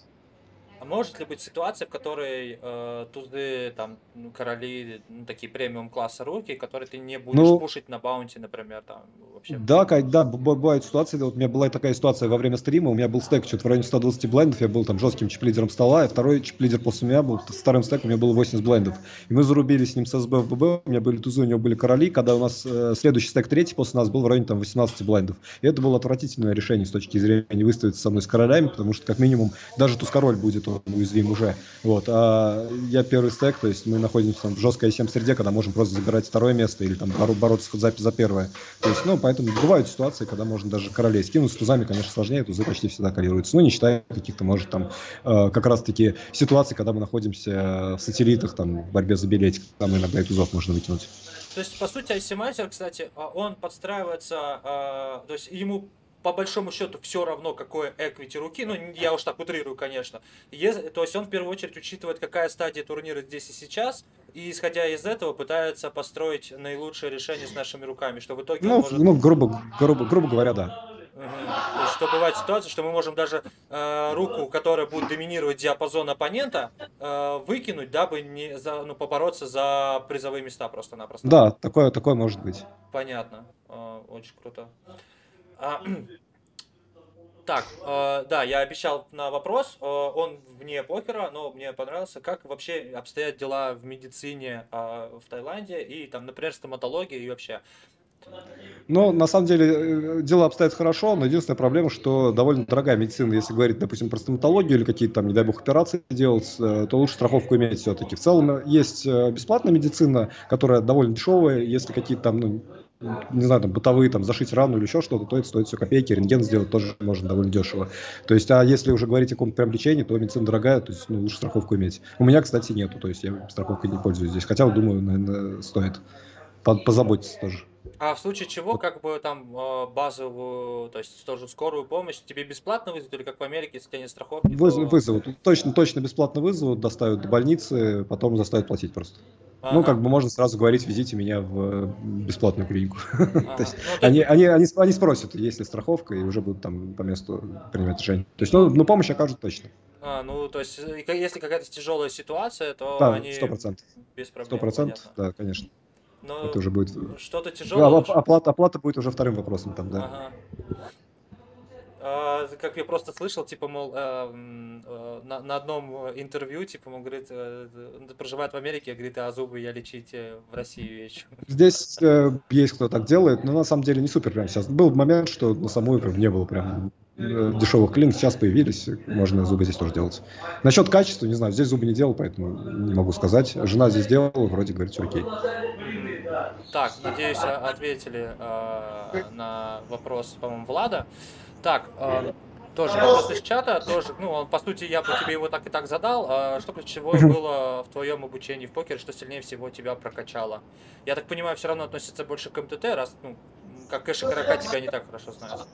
Speaker 2: может ли быть ситуация, в которой э, тузы, там, ну, короли, ну, такие премиум класса руки, которые ты не будешь ну, пушить на баунти, например, там,
Speaker 1: вообще? Да, да, бывают ситуации, вот у меня была такая ситуация во время стрима, у меня был стек что-то в районе 120 блендов, я был там жестким чип-лидером стола, и второй чип-лидер после меня был вторым стеком, у меня было 80 блендов. И мы зарубили с ним с СБ в ББ, у меня были тузы, у него были короли, когда у нас э, следующий стек третий после нас был в районе там 18 блендов. И это было отвратительное решение с точки зрения выставиться со мной с королями, потому что как минимум даже туз король будет он уязвим уже. Вот. А я первый стек, то есть мы находимся там, в жесткой 7 среде, когда можем просто забирать второе место или там бороться за, за первое. То есть, ну, поэтому бывают ситуации, когда можно даже королей скинуть. С тузами, конечно, сложнее, тузы почти всегда коррелируются. Но не считая каких-то, может, там, э, как раз-таки ситуаций, когда мы находимся в сателлитах, там, в борьбе за билетик, там иногда и тузов можно выкинуть.
Speaker 2: То есть, по сути, ICMizer, кстати, а, он подстраивается, э, то есть ему по большому счету все равно, какое equity руки, ну, я уж так утрирую, конечно. Если, то есть он в первую очередь учитывает, какая стадия турнира здесь и сейчас, и исходя из этого пытается построить наилучшее решение с нашими руками, что в итоге
Speaker 1: ну, может... ну грубо, грубо, грубо говоря, да.
Speaker 2: Угу. То есть, что бывает ситуация, что мы можем даже э, руку, которая будет доминировать диапазон оппонента, э, выкинуть, дабы не за, ну, побороться за призовые места просто-напросто.
Speaker 1: Да, такое, такое может быть.
Speaker 2: Понятно. Э, очень круто. А, [CLEARS THROAT] так, э, да, я обещал на вопрос. Э, он вне покера, но мне понравился. Как вообще обстоят дела в медицине э, в Таиланде и там, например, стоматология и вообще.
Speaker 1: Но на самом деле э, дело обстоит хорошо, но единственная проблема, что довольно дорогая медицина. Если говорить, допустим, про стоматологию или какие-то там, не дай бог, операции делать, э, то лучше страховку иметь все-таки. В целом есть э, бесплатная медицина, которая довольно дешевая. Если какие-то там, ну, не знаю, там, бытовые, там, зашить рану или еще что-то, то это стоит все копейки, рентген сделать тоже можно довольно дешево. То есть, а если уже говорить о каком-то прям лечении, то медицина дорогая, то есть, ну, лучше страховку иметь. У меня, кстати, нету, то есть, я страховкой не пользуюсь здесь, хотя, думаю, наверное, стоит позаботиться тоже.
Speaker 2: А в случае чего, как бы там а, базовую, то есть тоже скорую помощь, тебе бесплатно вызовут или как в Америке, если у тебя нет страховки?
Speaker 1: Выз, то... Вызовут, точно, точно бесплатно вызовут, доставят до больницы, потом заставят платить просто. Ага. Ну, как бы можно сразу говорить, везите меня в бесплатную клинику. [LAUGHS] Ага. то есть ну, ты... они, они, они, они спросят, есть ли страховка, и уже будут там по месту принимать решение. То есть, ну, ну помощь окажут точно.
Speaker 2: А, ну, то есть, если какая-то тяжелая ситуация, то
Speaker 1: да,
Speaker 2: они...
Speaker 1: сто процентов.
Speaker 2: Без проблем.
Speaker 1: Сто процентов, да, конечно.
Speaker 2: Но
Speaker 1: это уже будет...
Speaker 2: Что-то тяжелое.
Speaker 1: Да, оплата, оплата будет уже вторым вопросом там, да.
Speaker 2: Ага. А, как я просто слышал, типа, мол, э, э, на, на одном интервью, типа, он говорит, э, проживает в Америке, говорит, а зубы я лечить э, в Россию езжу.
Speaker 1: Здесь э, есть кто так делает, но на самом деле не супер прям сейчас. Был момент, что на самую прям не было прям э, дешевых клиник, сейчас появились, можно зубы здесь тоже делать. Насчет качества, не знаю, здесь зубы не делал, поэтому не могу сказать. Жена здесь делала, вроде говорит, все окей.
Speaker 2: Так, надеюсь, ответили э, на вопрос, по-моему, Влада. Так, э, тоже вопрос из чата, тоже, ну, он, по сути, я бы тебе его так и так задал. А что ключевое было в твоем обучении в покере, что сильнее всего тебя прокачало? Я так понимаю, все равно относится больше к МТТ, раз, ну, как кэш игрока тебя не так хорошо знают.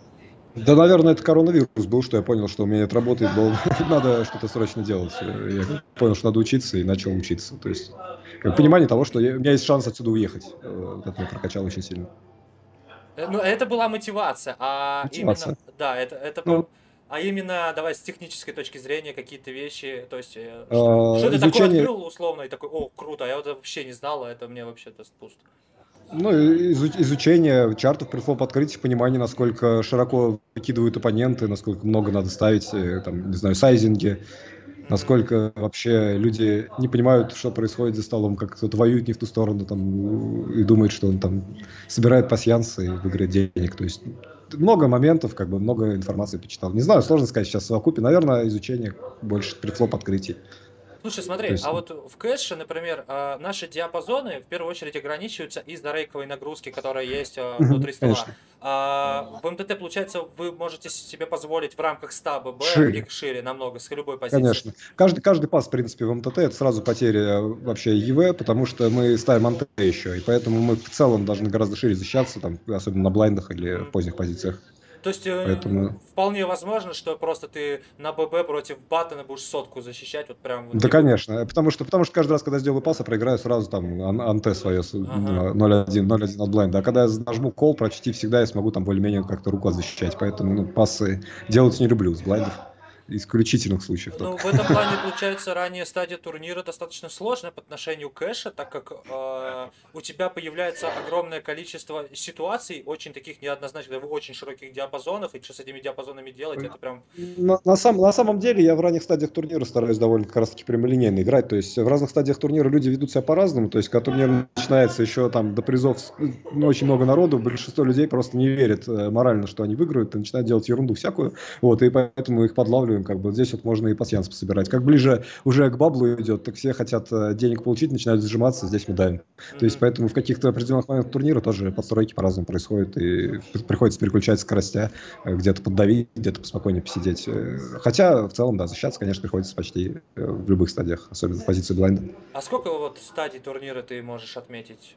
Speaker 1: Да, наверное, это коронавирус был, что я понял, что у меня это работает, было, [LAUGHS] надо что-то срочно делать. Я понял, что надо учиться и начал учиться. То есть понимание того, что я, у меня есть шанс отсюда уехать. Э, это меня прокачало очень сильно.
Speaker 2: Э, ну, это была мотивация, а мотивация. именно, да, это, это ну, а именно, давай, с технической точки зрения, какие-то вещи, то есть, э, что, а, что ты такое открыл условно и такой, о, круто, а я вот вообще не знал, а это мне вообще даст пуст.
Speaker 1: Ну, изучение чартов при флоп открытии, понимание, насколько широко выкидывают оппоненты, насколько много надо ставить, э, там, не знаю, сайзинги, насколько вообще люди не понимают, что происходит за столом, как кто-то воюет не в ту сторону там, и думает, что он там собирает пассиансы и выиграет денег. То есть много моментов, как бы много информации почитал. Не знаю, сложно сказать сейчас в совокупе. Наверное, изучение больше прифлоп открытий.
Speaker 2: Слушай, смотри, есть... а вот в кэше, например, а, наши диапазоны в первую очередь ограничиваются из-за рейковой нагрузки, которая есть а, внутри стола. Конечно. А, в МТТ, получается, вы можете себе позволить в рамках 100 ББ шире, шире намного, с любой позиции.
Speaker 1: Конечно. Каждый, каждый пас, в принципе, в МТТ это сразу потеря вообще ЕВ, потому что мы ставим МТТ еще, и поэтому мы в целом должны гораздо шире защищаться, там, особенно на блайндах или в поздних позициях.
Speaker 2: То есть э, Поэтому... вполне возможно, что просто ты на ББ против Баттона будешь сотку защищать, вот прям.
Speaker 1: Вот да, конечно, потому что, потому что каждый раз, когда сделаю пас, я проиграю сразу там ан анте свое ага. 0-1, 0-1 от блайнда. А когда я нажму кол, почти всегда я смогу там более-менее как-то руку защищать. Поэтому ну, пасы делать не люблю с блайндов исключительных случаев.
Speaker 2: Ну, в этом плане, [LAUGHS] получается, ранее стадия турнира достаточно сложная по отношению к кэша, так как э, у тебя появляется огромное количество ситуаций, очень таких неоднозначных, в очень широких диапазонах, и что с этими диапазонами делать, это прям...
Speaker 1: На, на, сам, на самом деле, я в ранних стадиях турнира стараюсь довольно как раз таки прямолинейно играть, то есть в разных стадиях турнира люди ведут себя по-разному, то есть когда турнир начинается еще там до призов ну, очень много народу, большинство людей просто не верит э, морально, что они выиграют, и начинают делать ерунду всякую, вот, и поэтому их подлавливают регулируем, как бы здесь вот можно и пассианс собирать. Как ближе уже к баблу идет, так все хотят э, денег получить, начинают сжиматься, здесь мы давим. То есть поэтому в каких-то определенных моментах турнира тоже подстройки по-разному происходят, и приходится переключать скоростя, э, где-то поддавить, где-то поспокойнее посидеть. Э, хотя в целом, да, защищаться, конечно, приходится почти в любых стадиях, особенно в позиции блайнда.
Speaker 2: А сколько вот стадий турнира ты можешь отметить?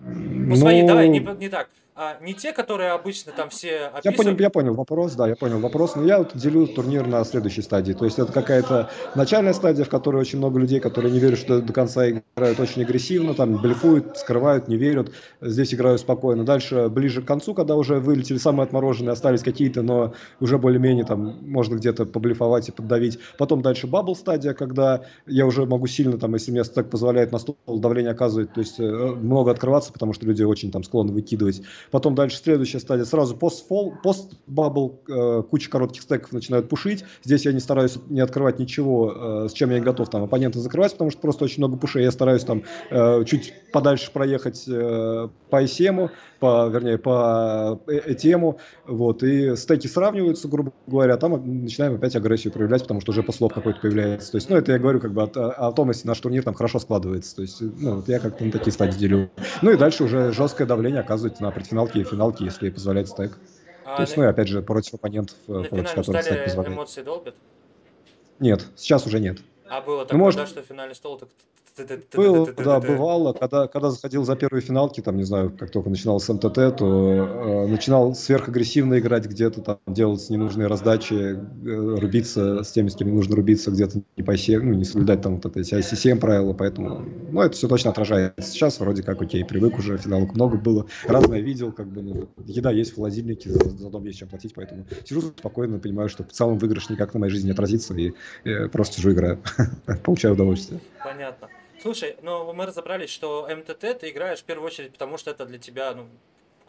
Speaker 2: Ну, свои, давай, не, не так а не те, которые обычно там все описывают.
Speaker 1: Я понял, я понял вопрос, да, я понял вопрос. Но я вот делю турнир на следующей стадии. То есть это какая-то начальная стадия, в которой очень много людей, которые не верят, что до конца играют очень агрессивно, там блефуют, скрывают, не верят. Здесь играют спокойно. Дальше, ближе к концу, когда уже вылетели самые отмороженные, остались какие-то, но уже более-менее там можно где-то поблефовать и поддавить. Потом дальше бабл стадия, когда я уже могу сильно, там, если мне так позволяет на стол давление оказывать, то есть э, много открываться, потому что люди очень там склонны выкидывать. Потом дальше следующая стадия, сразу пост-фол, пост-бабл, э, куча коротких стеков начинают пушить, здесь я не стараюсь не открывать ничего, э, с чем я готов там оппонента закрывать, потому что просто очень много пушей, я стараюсь там э, чуть подальше проехать э, по ICM, по, вернее, по тему, вот, и стеки сравниваются, грубо говоря, там начинаем опять агрессию проявлять, потому что уже послов какой-то появляется. То есть, ну, это я говорю как бы о, о том, если наш турнир там хорошо складывается. То есть, ну, вот я как-то на такие стадии делю. Ну и дальше уже жесткое давление оказывается на предфиналке и финалке, если позволяет стек. А То есть, на... ну и опять же, против оппонентов,
Speaker 2: на против которых стек позволяет. эмоции долбят?
Speaker 1: Нет, сейчас уже нет.
Speaker 2: А было ну, такое, ну, может... да, что финальный стол так
Speaker 1: было, да, бывало, когда, когда заходил за первые финалки, там, не знаю, как только начинал с МТТ, то э, начинал сверхагрессивно играть где-то, там, делать ненужные раздачи, э, рубиться с теми, с кем нужно рубиться, где-то не по ну, не соблюдать там вот это эти ICCM правила, поэтому, ну, это все точно отражается. Сейчас вроде как, окей, привык уже, финалок много было, разное видел, как бы, ну, еда есть в холодильнике, за, за дом есть чем платить, поэтому сижу спокойно, понимаю, что в целом выигрыш никак на моей жизни не отразится, и, и просто сижу играю, получаю удовольствие.
Speaker 2: Понятно. Слушай, ну мы разобрались, что МТТ ты играешь в первую очередь, потому что это для тебя, ну,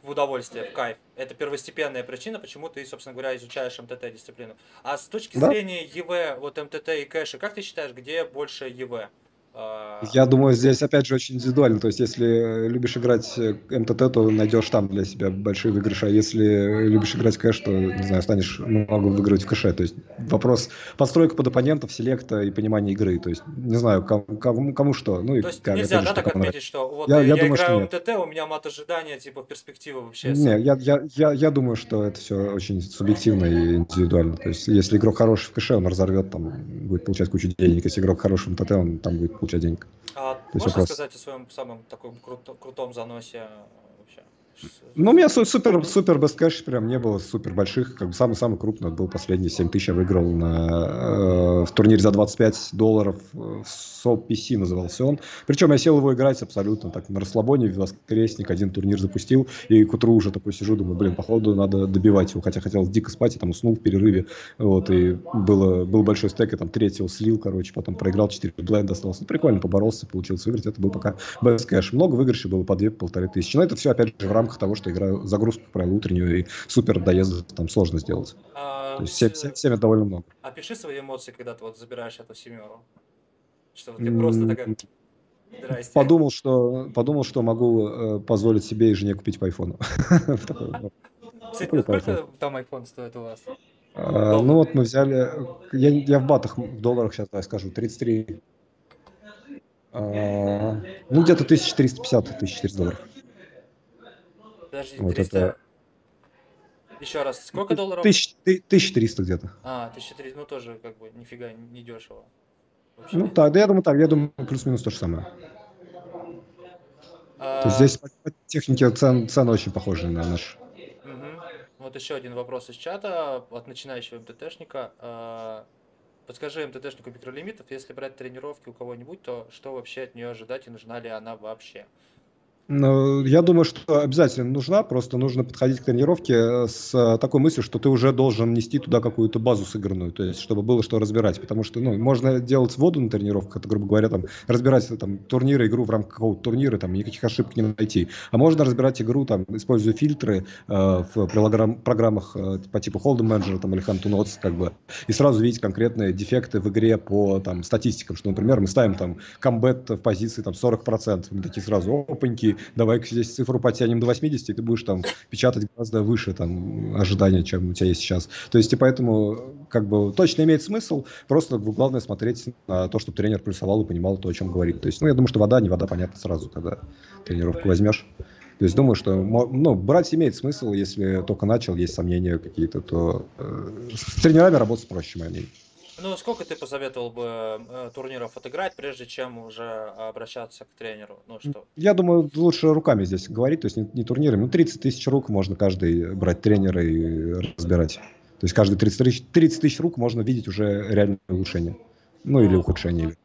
Speaker 2: в удовольствие, в кайф. Это первостепенная причина, почему ты, собственно говоря, изучаешь МТТ дисциплину. А с точки да? зрения ЕВ, вот МТТ и кэша, как ты считаешь, где больше ЕВ?
Speaker 1: А, Я думаю, здесь опять же очень индивидуально. То есть, если любишь играть МТТ, то найдешь там для себя большие выигрыши. А если любишь играть кэш, то, не знаю, станешь много выигрывать в кэше. То есть, вопрос подстройка под оппонентов, селекта и понимания игры. То есть, не знаю, кому, кому, кому что. Ну,
Speaker 2: то есть, как, нельзя, да, так отметить, нравится. что вот я, я, я думаю, играю в МТТ, у меня мат ожидания, типа, перспектива вообще.
Speaker 1: Не, я, я, я, я думаю, что это все очень субъективно и индивидуально. То есть, если игрок хороший в кэше, он разорвет, там, будет получать кучу денег. Если игрок хороший в МТТ, он там будет получать денег.
Speaker 2: А можешь вопрос... сказать о своем самом таком крут, крутом заносе вообще?
Speaker 1: Ну, у меня супер, супер без кэш прям не было супер больших. Как бы самый-самый крупный был последний 7 тысяч я выиграл на, э, в турнире за 25 долларов. SOP PC назывался он. Причем я сел его играть абсолютно так на расслабоне, в воскресник один турнир запустил. И к утру уже такой сижу, думаю, блин, походу надо добивать его. Хотя хотел дико спать, и там уснул в перерыве. Вот, и было, был большой стек, я там третьего слил, короче, потом проиграл 4 бленда остался. Ну, прикольно поборолся, получилось выиграть. Это был пока без кэш. Много выигрышей было по 2-полторы тысячи. Но это все, опять же, в рамках того, что играю загрузку, как правило, утреннюю, и супер доезд там сложно сделать. А, То есть 7, 7, 7 это довольно много.
Speaker 2: Опиши свои эмоции, когда ты вот забираешь эту семеру. Что ты просто такая...
Speaker 1: Здрасте. Подумал, что, подумал, что могу э, позволить себе и жене купить по айфону. [LAUGHS]
Speaker 2: Кстати, сколько там iPhone стоит у вас?
Speaker 1: А, ну вот мы взяли, я, я в батах, в долларах сейчас я скажу, 33, а, ну где-то 1350-1400 долларов.
Speaker 2: Подожди, вот 300... Это... Еще раз, сколько долларов?
Speaker 1: 1300 где-то.
Speaker 2: А, 1300, ну тоже как бы нифига не дешево.
Speaker 1: Вообще. Ну так, да я думаю так, я думаю плюс-минус то же самое. А... То есть здесь по технике цен, цены очень похожи на наш.
Speaker 2: Угу. Вот еще один вопрос из чата от начинающего МТТшника. А, подскажи МТТшнику микролимитов, если брать тренировки у кого-нибудь, то что вообще от нее ожидать и нужна ли она вообще?
Speaker 1: Ну, я думаю, что обязательно нужна, просто нужно подходить к тренировке э, с э, такой мыслью, что ты уже должен нести туда какую-то базу сыгранную, то есть чтобы было что разбирать, потому что ну, можно делать воду на тренировках, это, грубо говоря, там, разбирать там, турниры, игру в рамках какого-то турнира, там, никаких ошибок не найти, а можно разбирать игру, там, используя фильтры э, в программ, программах э, по типу Hold'em Manager там, или Hunt как бы, и сразу видеть конкретные дефекты в игре по там, статистикам, что, например, мы ставим там комбет в позиции там, 40%, мы такие сразу, опаньки, давай здесь цифру потянем до 80, и ты будешь там печатать гораздо выше там ожидания, чем у тебя есть сейчас. То есть и поэтому как бы точно имеет смысл, просто главное смотреть на то, чтобы тренер плюсовал и понимал то, о чем говорит. То есть, ну, я думаю, что вода, не вода, понятно сразу, когда тренировку возьмешь. То есть думаю, что ну, брать имеет смысл, если только начал, есть сомнения какие-то, то э, с тренерами работать проще, мое.
Speaker 2: Ну, сколько ты посоветовал бы э, турниров отыграть, прежде чем уже обращаться к тренеру? Ну, что?
Speaker 1: Я думаю, лучше руками здесь говорить, то есть не, не турнирами. Ну, 30 тысяч рук можно каждый брать тренера и разбирать. То есть каждые 30 тысяч, 30 тысяч рук можно видеть уже реальное улучшение. Ну, ну или ухудшение.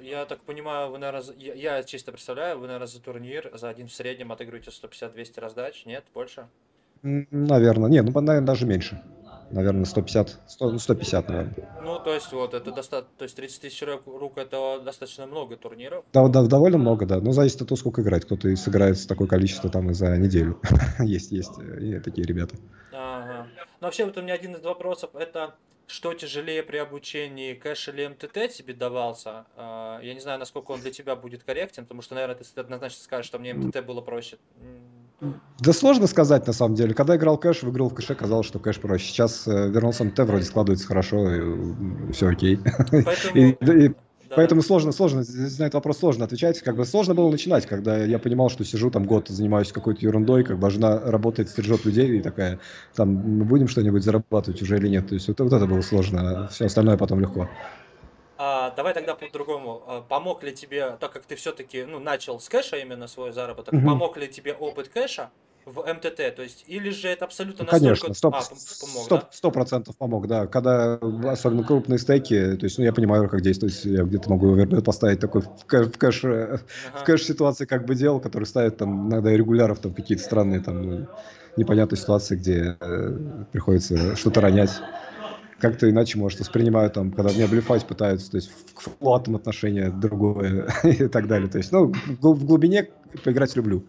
Speaker 2: Я так понимаю, вы, наверное, я, я чисто представляю, вы, наверное, за турнир, за один в среднем отыгрываете 150-200 раздач, нет? Больше?
Speaker 1: Наверное. Нет, ну, наверное, даже меньше. Наверное, 150, 100, 150, наверное.
Speaker 2: Ну, то есть, вот, это достаточно, то есть 30 тысяч рук это достаточно много турниров.
Speaker 1: Да, да, довольно много, да. Но зависит от того, сколько играть. Кто-то и сыграет такое количество там и за неделю. [LAUGHS] есть, есть и такие ребята.
Speaker 2: Ага. Ну, вообще, вот у меня один из вопросов, это что тяжелее при обучении, кэш или МТТ тебе давался? А, я не знаю, насколько он для тебя будет корректен, потому что, наверное, ты однозначно скажешь, что мне МТТ было проще.
Speaker 1: Да сложно сказать, на самом деле. Когда играл кэш, выиграл в кэше, казалось, что кэш проще. Сейчас э, вернулся МТ, вроде складывается хорошо, и все окей. Поэтому... и, и, да. Поэтому сложно, сложно, на этот вопрос сложно отвечать. Как бы сложно было начинать, когда я понимал, что сижу там год, занимаюсь какой-то ерундой, как бы жена работает, стрижет людей, и такая, там, мы будем что-нибудь зарабатывать уже или нет. То есть вот, вот это было сложно, а все остальное потом легко.
Speaker 2: А, давай тогда по-другому. А, помог ли тебе, так как ты все-таки ну, начал с кэша именно свой заработок, mm-hmm. помог ли тебе опыт кэша в МТТ, то есть, или же это абсолютно
Speaker 1: ну, Конечно, сто, а, помог, 100, да? процентов помог, да. Когда особенно крупные стейки, то есть, ну, я понимаю, как действовать, я где-то могу поставить такой в кэш, в кэш, ага. в кэш ситуации как бы делал, который ставит там иногда регуляров там какие-то странные там ну, непонятные ситуации, где э, приходится что-то ронять как-то иначе, может, воспринимают там, когда меня блефать пытаются, то есть к флотам отношение другое [LAUGHS] и так далее. То есть, ну, в глубине поиграть люблю.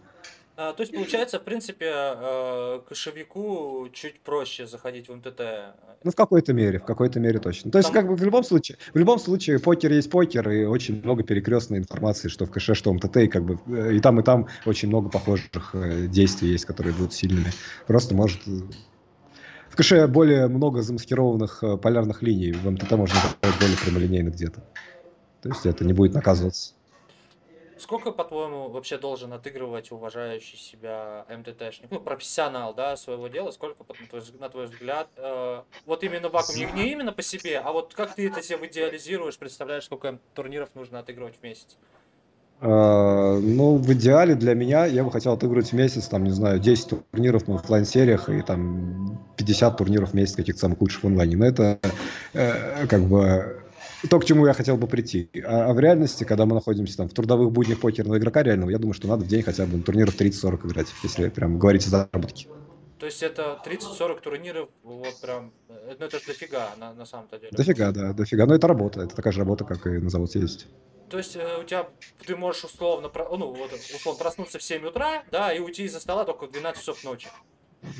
Speaker 2: А, то есть, получается, в принципе, э, кошевику чуть проще заходить в МТТ.
Speaker 1: Ну, в какой-то мере, в какой-то мере точно. То есть, Там... как бы в любом случае, в любом случае, покер есть покер, и очень много перекрестной информации, что в кэше, что в МТТ, и как бы э, и там, и там очень много похожих э, действий есть, которые будут сильными. Просто может в кэше более много замаскированных полярных линий, в МТТ можно сделать более прямолинейно где-то. То есть это не будет наказываться.
Speaker 2: Сколько, по-твоему, вообще должен отыгрывать уважающий себя МТТшник, ну, профессионал, да, своего дела? Сколько, на твой взгляд, э, вот именно вакуум, не, не именно по себе, а вот как ты это себе идеализируешь, представляешь, сколько турниров нужно отыгрывать в месяц?
Speaker 1: Uh, ну, в идеале для меня я бы хотел отыгрывать в месяц, там, не знаю, 10 турниров на офлайн-сериях и там 50 турниров в месяц каких-то самых лучших в онлайне. Но это э, как бы то, к чему я хотел бы прийти. А, а в реальности, когда мы находимся там в трудовых буднях покерного игрока реального, я думаю, что надо в день хотя бы на турниров 30-40 играть, если прям говорить о заработке.
Speaker 2: То есть это 30-40 турниров, вот прям, э, ну это же дофига на, на самом-то деле.
Speaker 1: Дофига, да, дофига. Но это работа, это такая же работа, как и на завод съездить.
Speaker 2: То есть э, у тебя, ты можешь условно, ну вот, условно проснуться в 7 утра, да, и уйти из-за стола только в 12 часов ночи.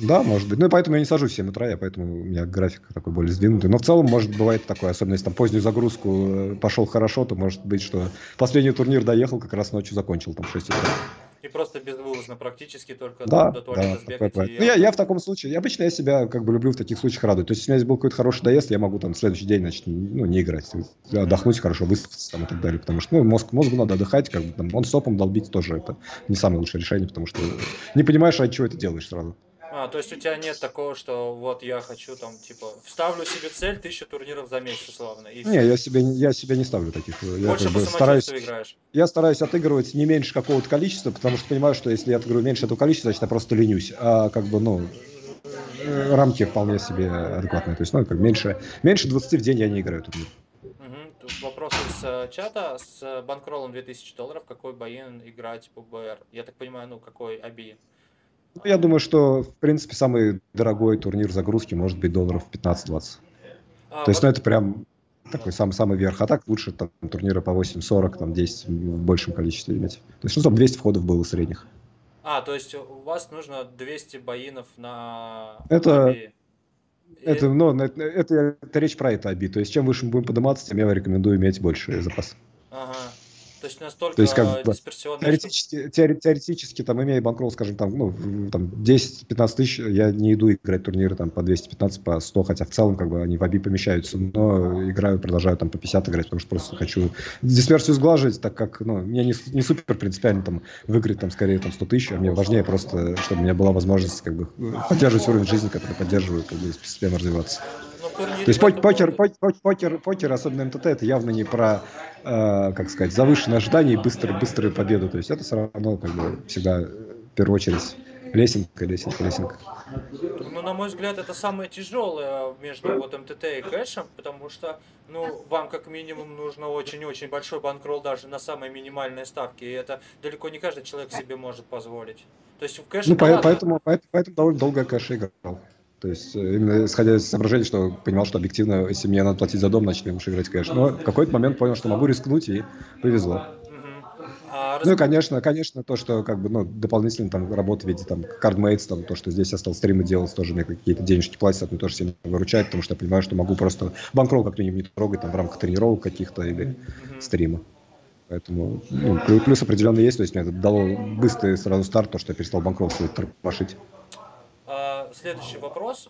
Speaker 1: Да, может быть. Ну и поэтому я не сажусь в 7 утра, я поэтому у меня график такой более сдвинутый. Но в целом, может, бывает такое, особенно если там позднюю загрузку э, пошел хорошо, то может быть, что последний турнир доехал, как раз ночью закончил, там, в 6 утра.
Speaker 2: И просто безвылазно практически только
Speaker 1: да, до туалета да, сбегать. Такое, и... ну, я, я в таком случае, обычно я себя как бы люблю в таких случаях радовать. То есть, если у меня был какой-то хороший доезд, я могу там в следующий день, значит, ну, не играть, отдохнуть хорошо, выспаться там и так далее. Потому что, ну, мозг, мозгу надо отдыхать, как бы там, он стопом долбить тоже это не самое лучшее решение, потому что не понимаешь, от чего это делаешь сразу.
Speaker 2: А, то есть у тебя нет такого, что вот я хочу там, типа, вставлю себе цель тысячу турниров за месяц, условно. И
Speaker 1: не, я себе, я себе не ставлю таких.
Speaker 2: Я Больше по стараюсь, играешь.
Speaker 1: Я стараюсь отыгрывать не меньше какого-то количества, потому что понимаю, что если я отыгрываю меньше этого количества, значит я просто ленюсь. А как бы, ну, э, рамки вполне себе адекватные. То есть, ну, как меньше, меньше 20 в день я не играю турнир.
Speaker 2: Угу. Вопрос из э, чата. С банкролом 2000 долларов какой боин играть по БР? Я так понимаю, ну, какой оби?
Speaker 1: Ну, я думаю, что, в принципе, самый дорогой турнир загрузки может быть долларов 15-20. А, То есть, ну, это прям такой самый, самый верх. А так лучше там турниры по 8-40, там 10 в большем количестве иметь. То есть, ну, там 200 входов было средних.
Speaker 2: А, то есть у вас нужно 200 боинов на...
Speaker 1: Это... Это, ну, это, это, это речь про это оби. То есть, чем выше мы будем подниматься, тем я рекомендую иметь больше запас.
Speaker 2: Ага. То есть настолько То есть, как бы,
Speaker 1: теоретически, что... теоретически, там, имея банкролл, скажем, там, ну, там 10-15 тысяч, я не иду играть турниры там по 215, по 100, хотя в целом, как бы, они в оби помещаются, но играю, продолжаю там по 50 играть, потому что просто хочу дисперсию сглаживать, так как, ну, мне не, не супер принципиально там выиграть там скорее там 100 тысяч, а мне важнее просто, чтобы у меня была возможность, как бы, поддерживать уровень жизни, который поддерживаю, как бы, постепенно развиваться. То есть покер, покер, покер, особенно МТТ, это явно не про, э, как сказать, завышенные ожидания и быструю, быструю победу. То есть это все равно как бы всегда в первую очередь лесенка, лесенка, лесенка.
Speaker 2: Ну, на мой взгляд, это самое тяжелое между вот МТТ и кэшем, потому что, ну, вам как минимум нужно очень-очень большой банкролл даже на самой минимальной ставке, и это далеко не каждый человек себе может позволить. То есть в кэше...
Speaker 1: Ну, поэтому, поэтому, поэтому довольно долго кэш играл. То есть, э, именно исходя из соображения, что понимал, что объективно, если мне надо платить за дом, значит, я муж играть, конечно. Но в какой-то момент понял, что могу рискнуть, и повезло. А, ну и, конечно, конечно, то, что как бы, ну, дополнительно там работа в виде там кардмейтс, там, то, что здесь я стал стримы делать, тоже мне какие-то денежки платят, мне тоже сильно выручает, потому что я понимаю, что могу просто банкролл как-нибудь не трогать там в рамках тренировок каких-то или mm-hmm. стрима. Поэтому ну, плюс определенно есть, то есть мне это дало быстрый сразу старт, то, что я перестал банкролл свой тормошить.
Speaker 2: Следующий вопрос.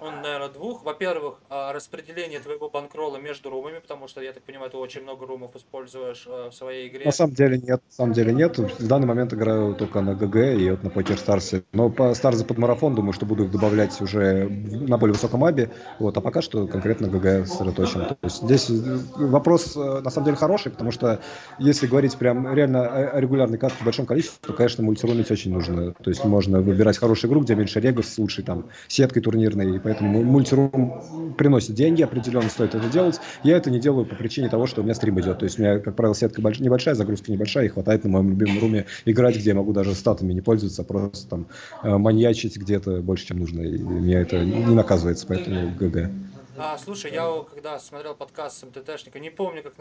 Speaker 2: Он, наверное, двух. Во-первых, а, распределение твоего банкрола между румами, потому что, я так понимаю, ты очень много румов используешь э, в своей игре.
Speaker 1: На самом деле нет, на самом деле нет. В данный момент играю только на ГГ и вот на PokerStars е. Но по Stars е под марафон думаю, что буду их добавлять уже на более высоком ABI. Вот, а пока что конкретно ГГ сосредоточен. То есть здесь э, вопрос э, на самом деле хороший, потому что если говорить прям реально о регулярной катке в большом количестве, то, конечно, мультирумить очень нужно. То есть можно выбирать хорошую игру, где меньше регов с лучшей там сеткой турнирной, поэтому multi-room приносит деньги, определенно стоит это делать. Я это не делаю по причине того, что у меня стрим идет. То есть у меня, как правило, сетка небольшая, загрузка небольшая, и хватает на моем любимом руме играть, где я могу даже статами не пользоваться, а просто там э, маньячить где-то больше, чем нужно. И меня это не наказывается, поэтому ГГ.
Speaker 2: А, слушай, я когда смотрел подкаст с МТТшника, не помню, как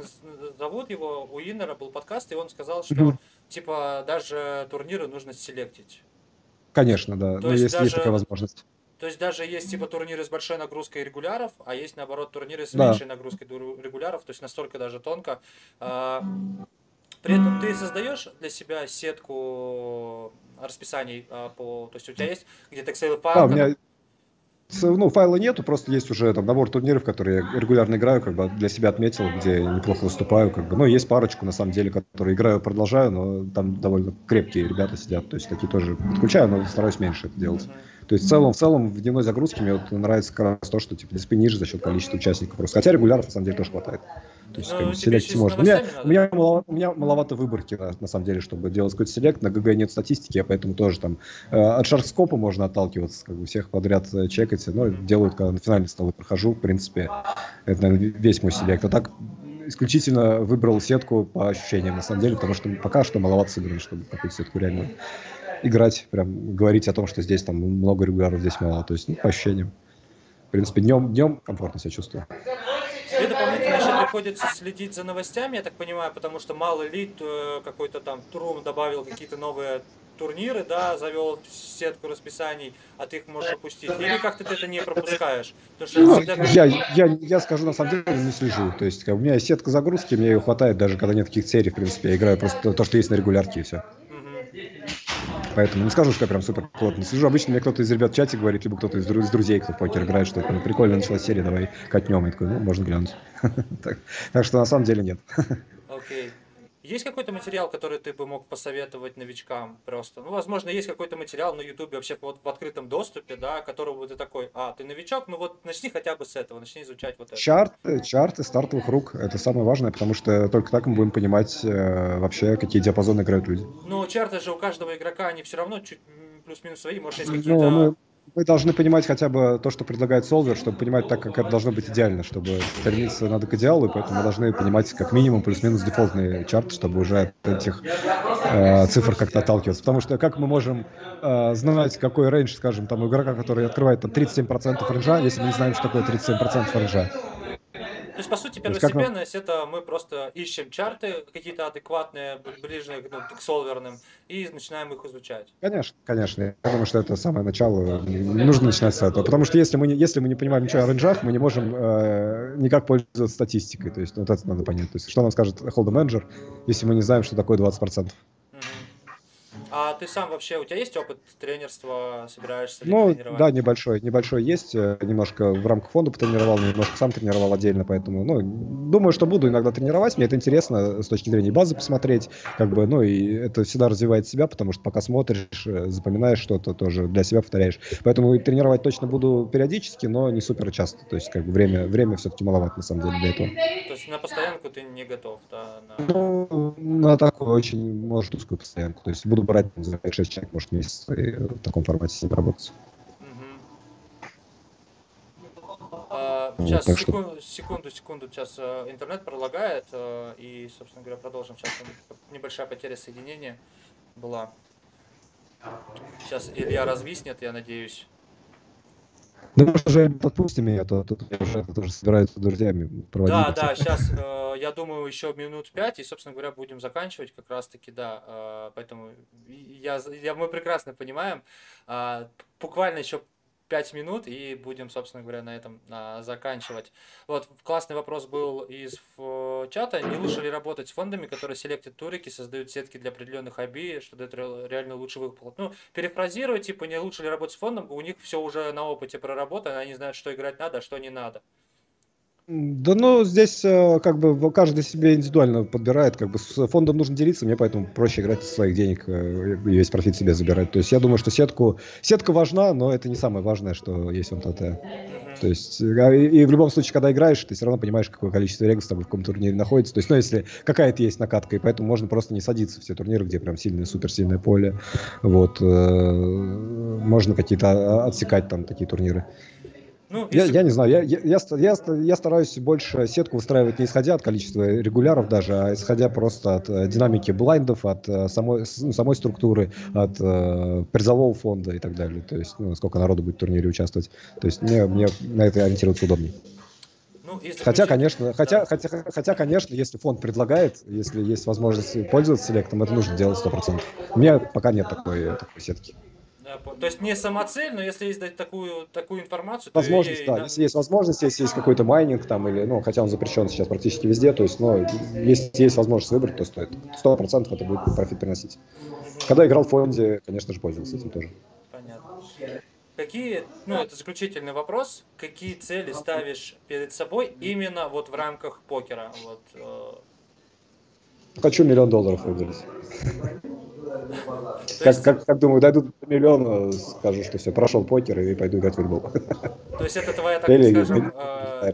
Speaker 2: зовут его, у Иннера был подкаст, и он сказал, что, mm-hmm. типа, даже турниры нужно селектить.
Speaker 1: Конечно, да, То но есть, даже... есть такая возможность.
Speaker 2: То есть даже есть типа турниры с большой нагрузкой регуляров, а есть наоборот турниры с да. меньшей нагрузкой регуляров, то есть настолько даже тонко. А, при этом ты создаешь для себя сетку расписаний а, по, то есть у тебя есть где-то Excel файл. Да, у меня
Speaker 1: ну, файла нету, просто есть уже там набор турниров, которые я регулярно играю, как бы для себя отметил, где я неплохо выступаю, как бы. Ну, есть парочку, на самом деле, которые играю, продолжаю, но там довольно крепкие ребята сидят, то есть такие тоже подключаю, но стараюсь меньше это делать. Mm-hmm. То есть в целом, в целом в дневной загрузке мне вот нравится как раз то, что типа диспей ниже за счет количества участников просто. Хотя регуляров на самом деле тоже хватает. То есть, ну, селект можно. У меня, у, меня маловато, у меня маловато выборки, на, на самом деле, чтобы делать какой-то селект. На ГГ нет статистики, а поэтому тоже там э, от шарскопа можно отталкиваться, как бы всех подряд э, чекать. Но делают, когда на финальные столы прохожу, в принципе, это, наверное, весь мой селект. А так исключительно выбрал сетку по ощущениям, на самом деле, потому что пока что маловато сыграно, чтобы какую-то сетку реально играть, прям говорить о том, что здесь там много регуляров, здесь мало. То есть, ну, по ощущениям. В принципе, днем, днем комфортно себя чувствую.
Speaker 2: Тебе дополнительно еще приходится следить за новостями, я так понимаю, потому что мало ли э, какой-то там Трум добавил какие-то новые турниры, да, завел сетку расписаний, а ты их можешь опустить. Или как-то ты это не пропускаешь?
Speaker 1: Потому что всегда... я, я, я скажу, на самом деле, не слежу. То есть у меня сетка загрузки, мне ее хватает, даже когда нет таких серий, в принципе, я играю просто то, что есть на регулярке, и все. Поэтому не скажу, что я прям супер плотно сижу. Обычно мне кто-то из ребят в чате говорит, либо кто-то из, из друзей, кто в покер играет, что ну, прикольно началась серия, давай катнем. И такой, ну, можно глянуть. [LAUGHS] так, что на самом деле нет. [LAUGHS]
Speaker 2: Окей. Есть какой-то материал, который ты бы мог посоветовать новичкам просто? Ну, возможно, есть какой-то материал на Ютубе вообще вот в открытом доступе, да, которого ты такой, а, ты новичок, ну вот начни хотя бы с этого, начни изучать вот это.
Speaker 1: Чарты, чарты стартовых рук, это самое важное, потому что только так мы будем понимать э, вообще, какие диапазоны играют люди.
Speaker 2: Ну, чарты же у каждого игрока, они все равно чуть плюс-минус свои, может, есть ну, какие-то...
Speaker 1: Ну, мы должны понимать хотя бы то, что предлагает solver, чтобы понимать так, как это должно быть идеально, чтобы стремиться надо к идеалу, и поэтому мы должны понимать как минимум плюс-минус дефолтные чарты, чтобы уже от этих э, цифр как-то отталкиваться. Потому что как мы можем э, знать, какой range, скажем, там у игрока, который открывает там 37% range а, если мы не знаем, что такое 37% range а.
Speaker 2: То есть, по сути, первостепенность это мы просто ищем чарты какие-то адекватные, ближе ну, к солверным, и начинаем их изучать.
Speaker 1: Конечно, конечно. Я думаю, что это самое начало. Не нужно начинать с этого. Потому что если мы не, если мы не понимаем ничего о рейнджах, мы не можем э, никак пользоваться статистикой. То есть, вот это надо понять. То есть, что нам скажет Hold Manager, если мы не знаем, что такое 20%.
Speaker 2: А ты сам вообще, у тебя есть опыт тренерства, собираешься
Speaker 1: Ну, тренировать? да, небольшой, небольшой есть. Э, немножко в рамках фонда потренировал, немножко сам тренировал отдельно, поэтому, ну, думаю, что буду иногда тренировать. Мне это интересно с точки зрения базы посмотреть, как бы, ну, и это всегда развивает себя, потому что пока смотришь, э, запоминаешь что-то, тоже для себя повторяешь. Поэтому тренировать точно буду периодически, но не супер часто. То есть, как бы, время, время все-таки маловато, на самом деле, для этого.
Speaker 2: То есть на постоянку ты не готов, да?
Speaker 1: На... Ну, на такую очень, может, узкую постоянку. То есть буду брать брать за 5-6 человек, может, месяц и в таком формате с ним работать.
Speaker 2: А, сейчас, вот, секунду, что... секунду, секунду, сейчас э, интернет пролагает, э, и, собственно говоря, продолжим. Сейчас небольшая потеря соединения была. Сейчас Илья развиснет, я надеюсь.
Speaker 1: Ну, может, уже подпусти меня, то тут уже тоже собираются друзьями проводить.
Speaker 2: Да, да, сейчас, э, я думаю, еще минут пять, и, собственно говоря, будем заканчивать как раз-таки, да. Э, поэтому я, я, мы прекрасно понимаем. Э, буквально еще 5 минут и будем, собственно говоря, на этом а, заканчивать. Вот, классный вопрос был из чата. Не лучше ли работать с фондами, которые селектят турики, создают сетки для определенных IB, что дает реально лучше выплат? Ну, перефразировать, типа, не лучше ли работать с фондом, у них все уже на опыте проработано, они знают, что играть надо, а что не надо.
Speaker 1: Да ну, здесь э, как бы каждый себе индивидуально подбирает, как бы с фондом нужно делиться, мне поэтому проще играть из своих денег э, и весь профит себе забирать. То есть я думаю, что сетку, сетка важна, но это не самое важное, что есть в МТТ. То есть э, и, и в любом случае, когда играешь, ты все равно понимаешь, какое количество регов с тобой в каком турнире находится. То есть, ну, если какая-то есть накатка, и поэтому можно просто не садиться в все турниры, где прям сильное, суперсильное поле. Вот. Можно какие-то а, отсекать там такие турниры. Ну, я, я не знаю, я, я, я, я, я стараюсь больше сетку выстраивать не исходя от количества регуляров даже, а исходя просто от э, динамики блайндов, от э, самой, ну, самой структуры, от э, призового фонда и так далее. То есть, ну, сколько народу будет в турнире участвовать. То есть мне, мне на это ориентироваться удобнее. Ну, хотя, конечно, да. хотя, хотя, хотя, конечно, если фонд предлагает, если есть возможность пользоваться select ом, это нужно делать 100%. У меня пока нет такой, такой сетки.
Speaker 2: То есть не самоцель, но если есть дать такую, такую информацию,
Speaker 1: возможность, то да, если есть возможность, если есть какой-то майнинг там, или, ну, хотя он запрещен сейчас практически везде, то есть, ну, если есть возможность выбрать, то стоит. Сто процентов это будет профит приносить. Когда играл в фонде, конечно же, пользовался этим тоже.
Speaker 2: Понятно. Какие, ну, это заключительный вопрос, какие цели ставишь перед собой именно вот в рамках покера? Вот,
Speaker 1: э... Хочу миллион долларов выиграть. Как, как, как думаю, дойдут до миллиона, скажу, что все, прошел покер и пойду играть в футбол.
Speaker 2: То есть это твоя, так скажем, э,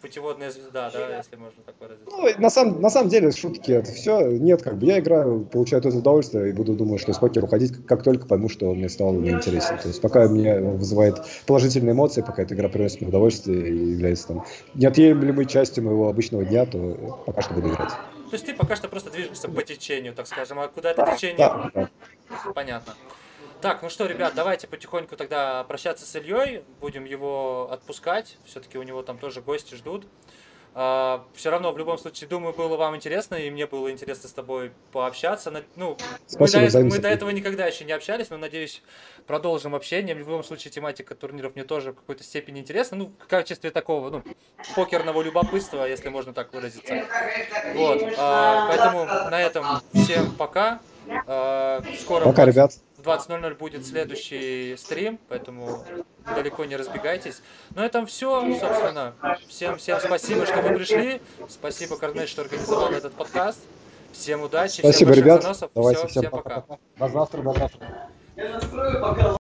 Speaker 2: путеводная звезда, да, если можно так выразиться?
Speaker 1: Ну, на самом, на самом деле, шутки, это все, нет, как бы я играю, получаю это удовольствие и буду думать, что из покера уходить, как только пойму, что он мне стал неинтересен. То есть пока меня вызывает положительные эмоции, пока эта игра приносит мне удовольствие и является там неотъемлемой частью моего обычного дня, то пока что буду играть.
Speaker 2: То есть ты пока что просто движешься по течению, так скажем, а куда это течение... Понятно. Так, ну что, ребят, давайте потихоньку тогда прощаться с Ильей, будем его отпускать, все-таки у него там тоже гости ждут. Uh, все равно, в любом случае, думаю, было вам интересно, и мне было интересно с тобой пообщаться. Ну, Спасибо, мы, до, мы до этого никогда еще не общались, но, надеюсь, продолжим общение. В любом случае, тематика турниров мне тоже в какой-то степени интересна. Ну, в качестве такого, ну, покерного любопытства, если можно так выразиться. Вот, uh, поэтому на этом всем пока. Uh, скоро
Speaker 1: пока, ребят.
Speaker 2: В 20.00 будет следующий стрим, поэтому далеко не разбегайтесь. На этом все, собственно. Всем, всем спасибо, что вы пришли. Спасибо, Корнель, что организовал этот подкаст. Всем удачи,
Speaker 1: спасибо,
Speaker 2: всем
Speaker 1: ребят.
Speaker 2: заносов.
Speaker 1: Давайте,
Speaker 2: все, всем пока.
Speaker 1: пока. До завтра, до завтра.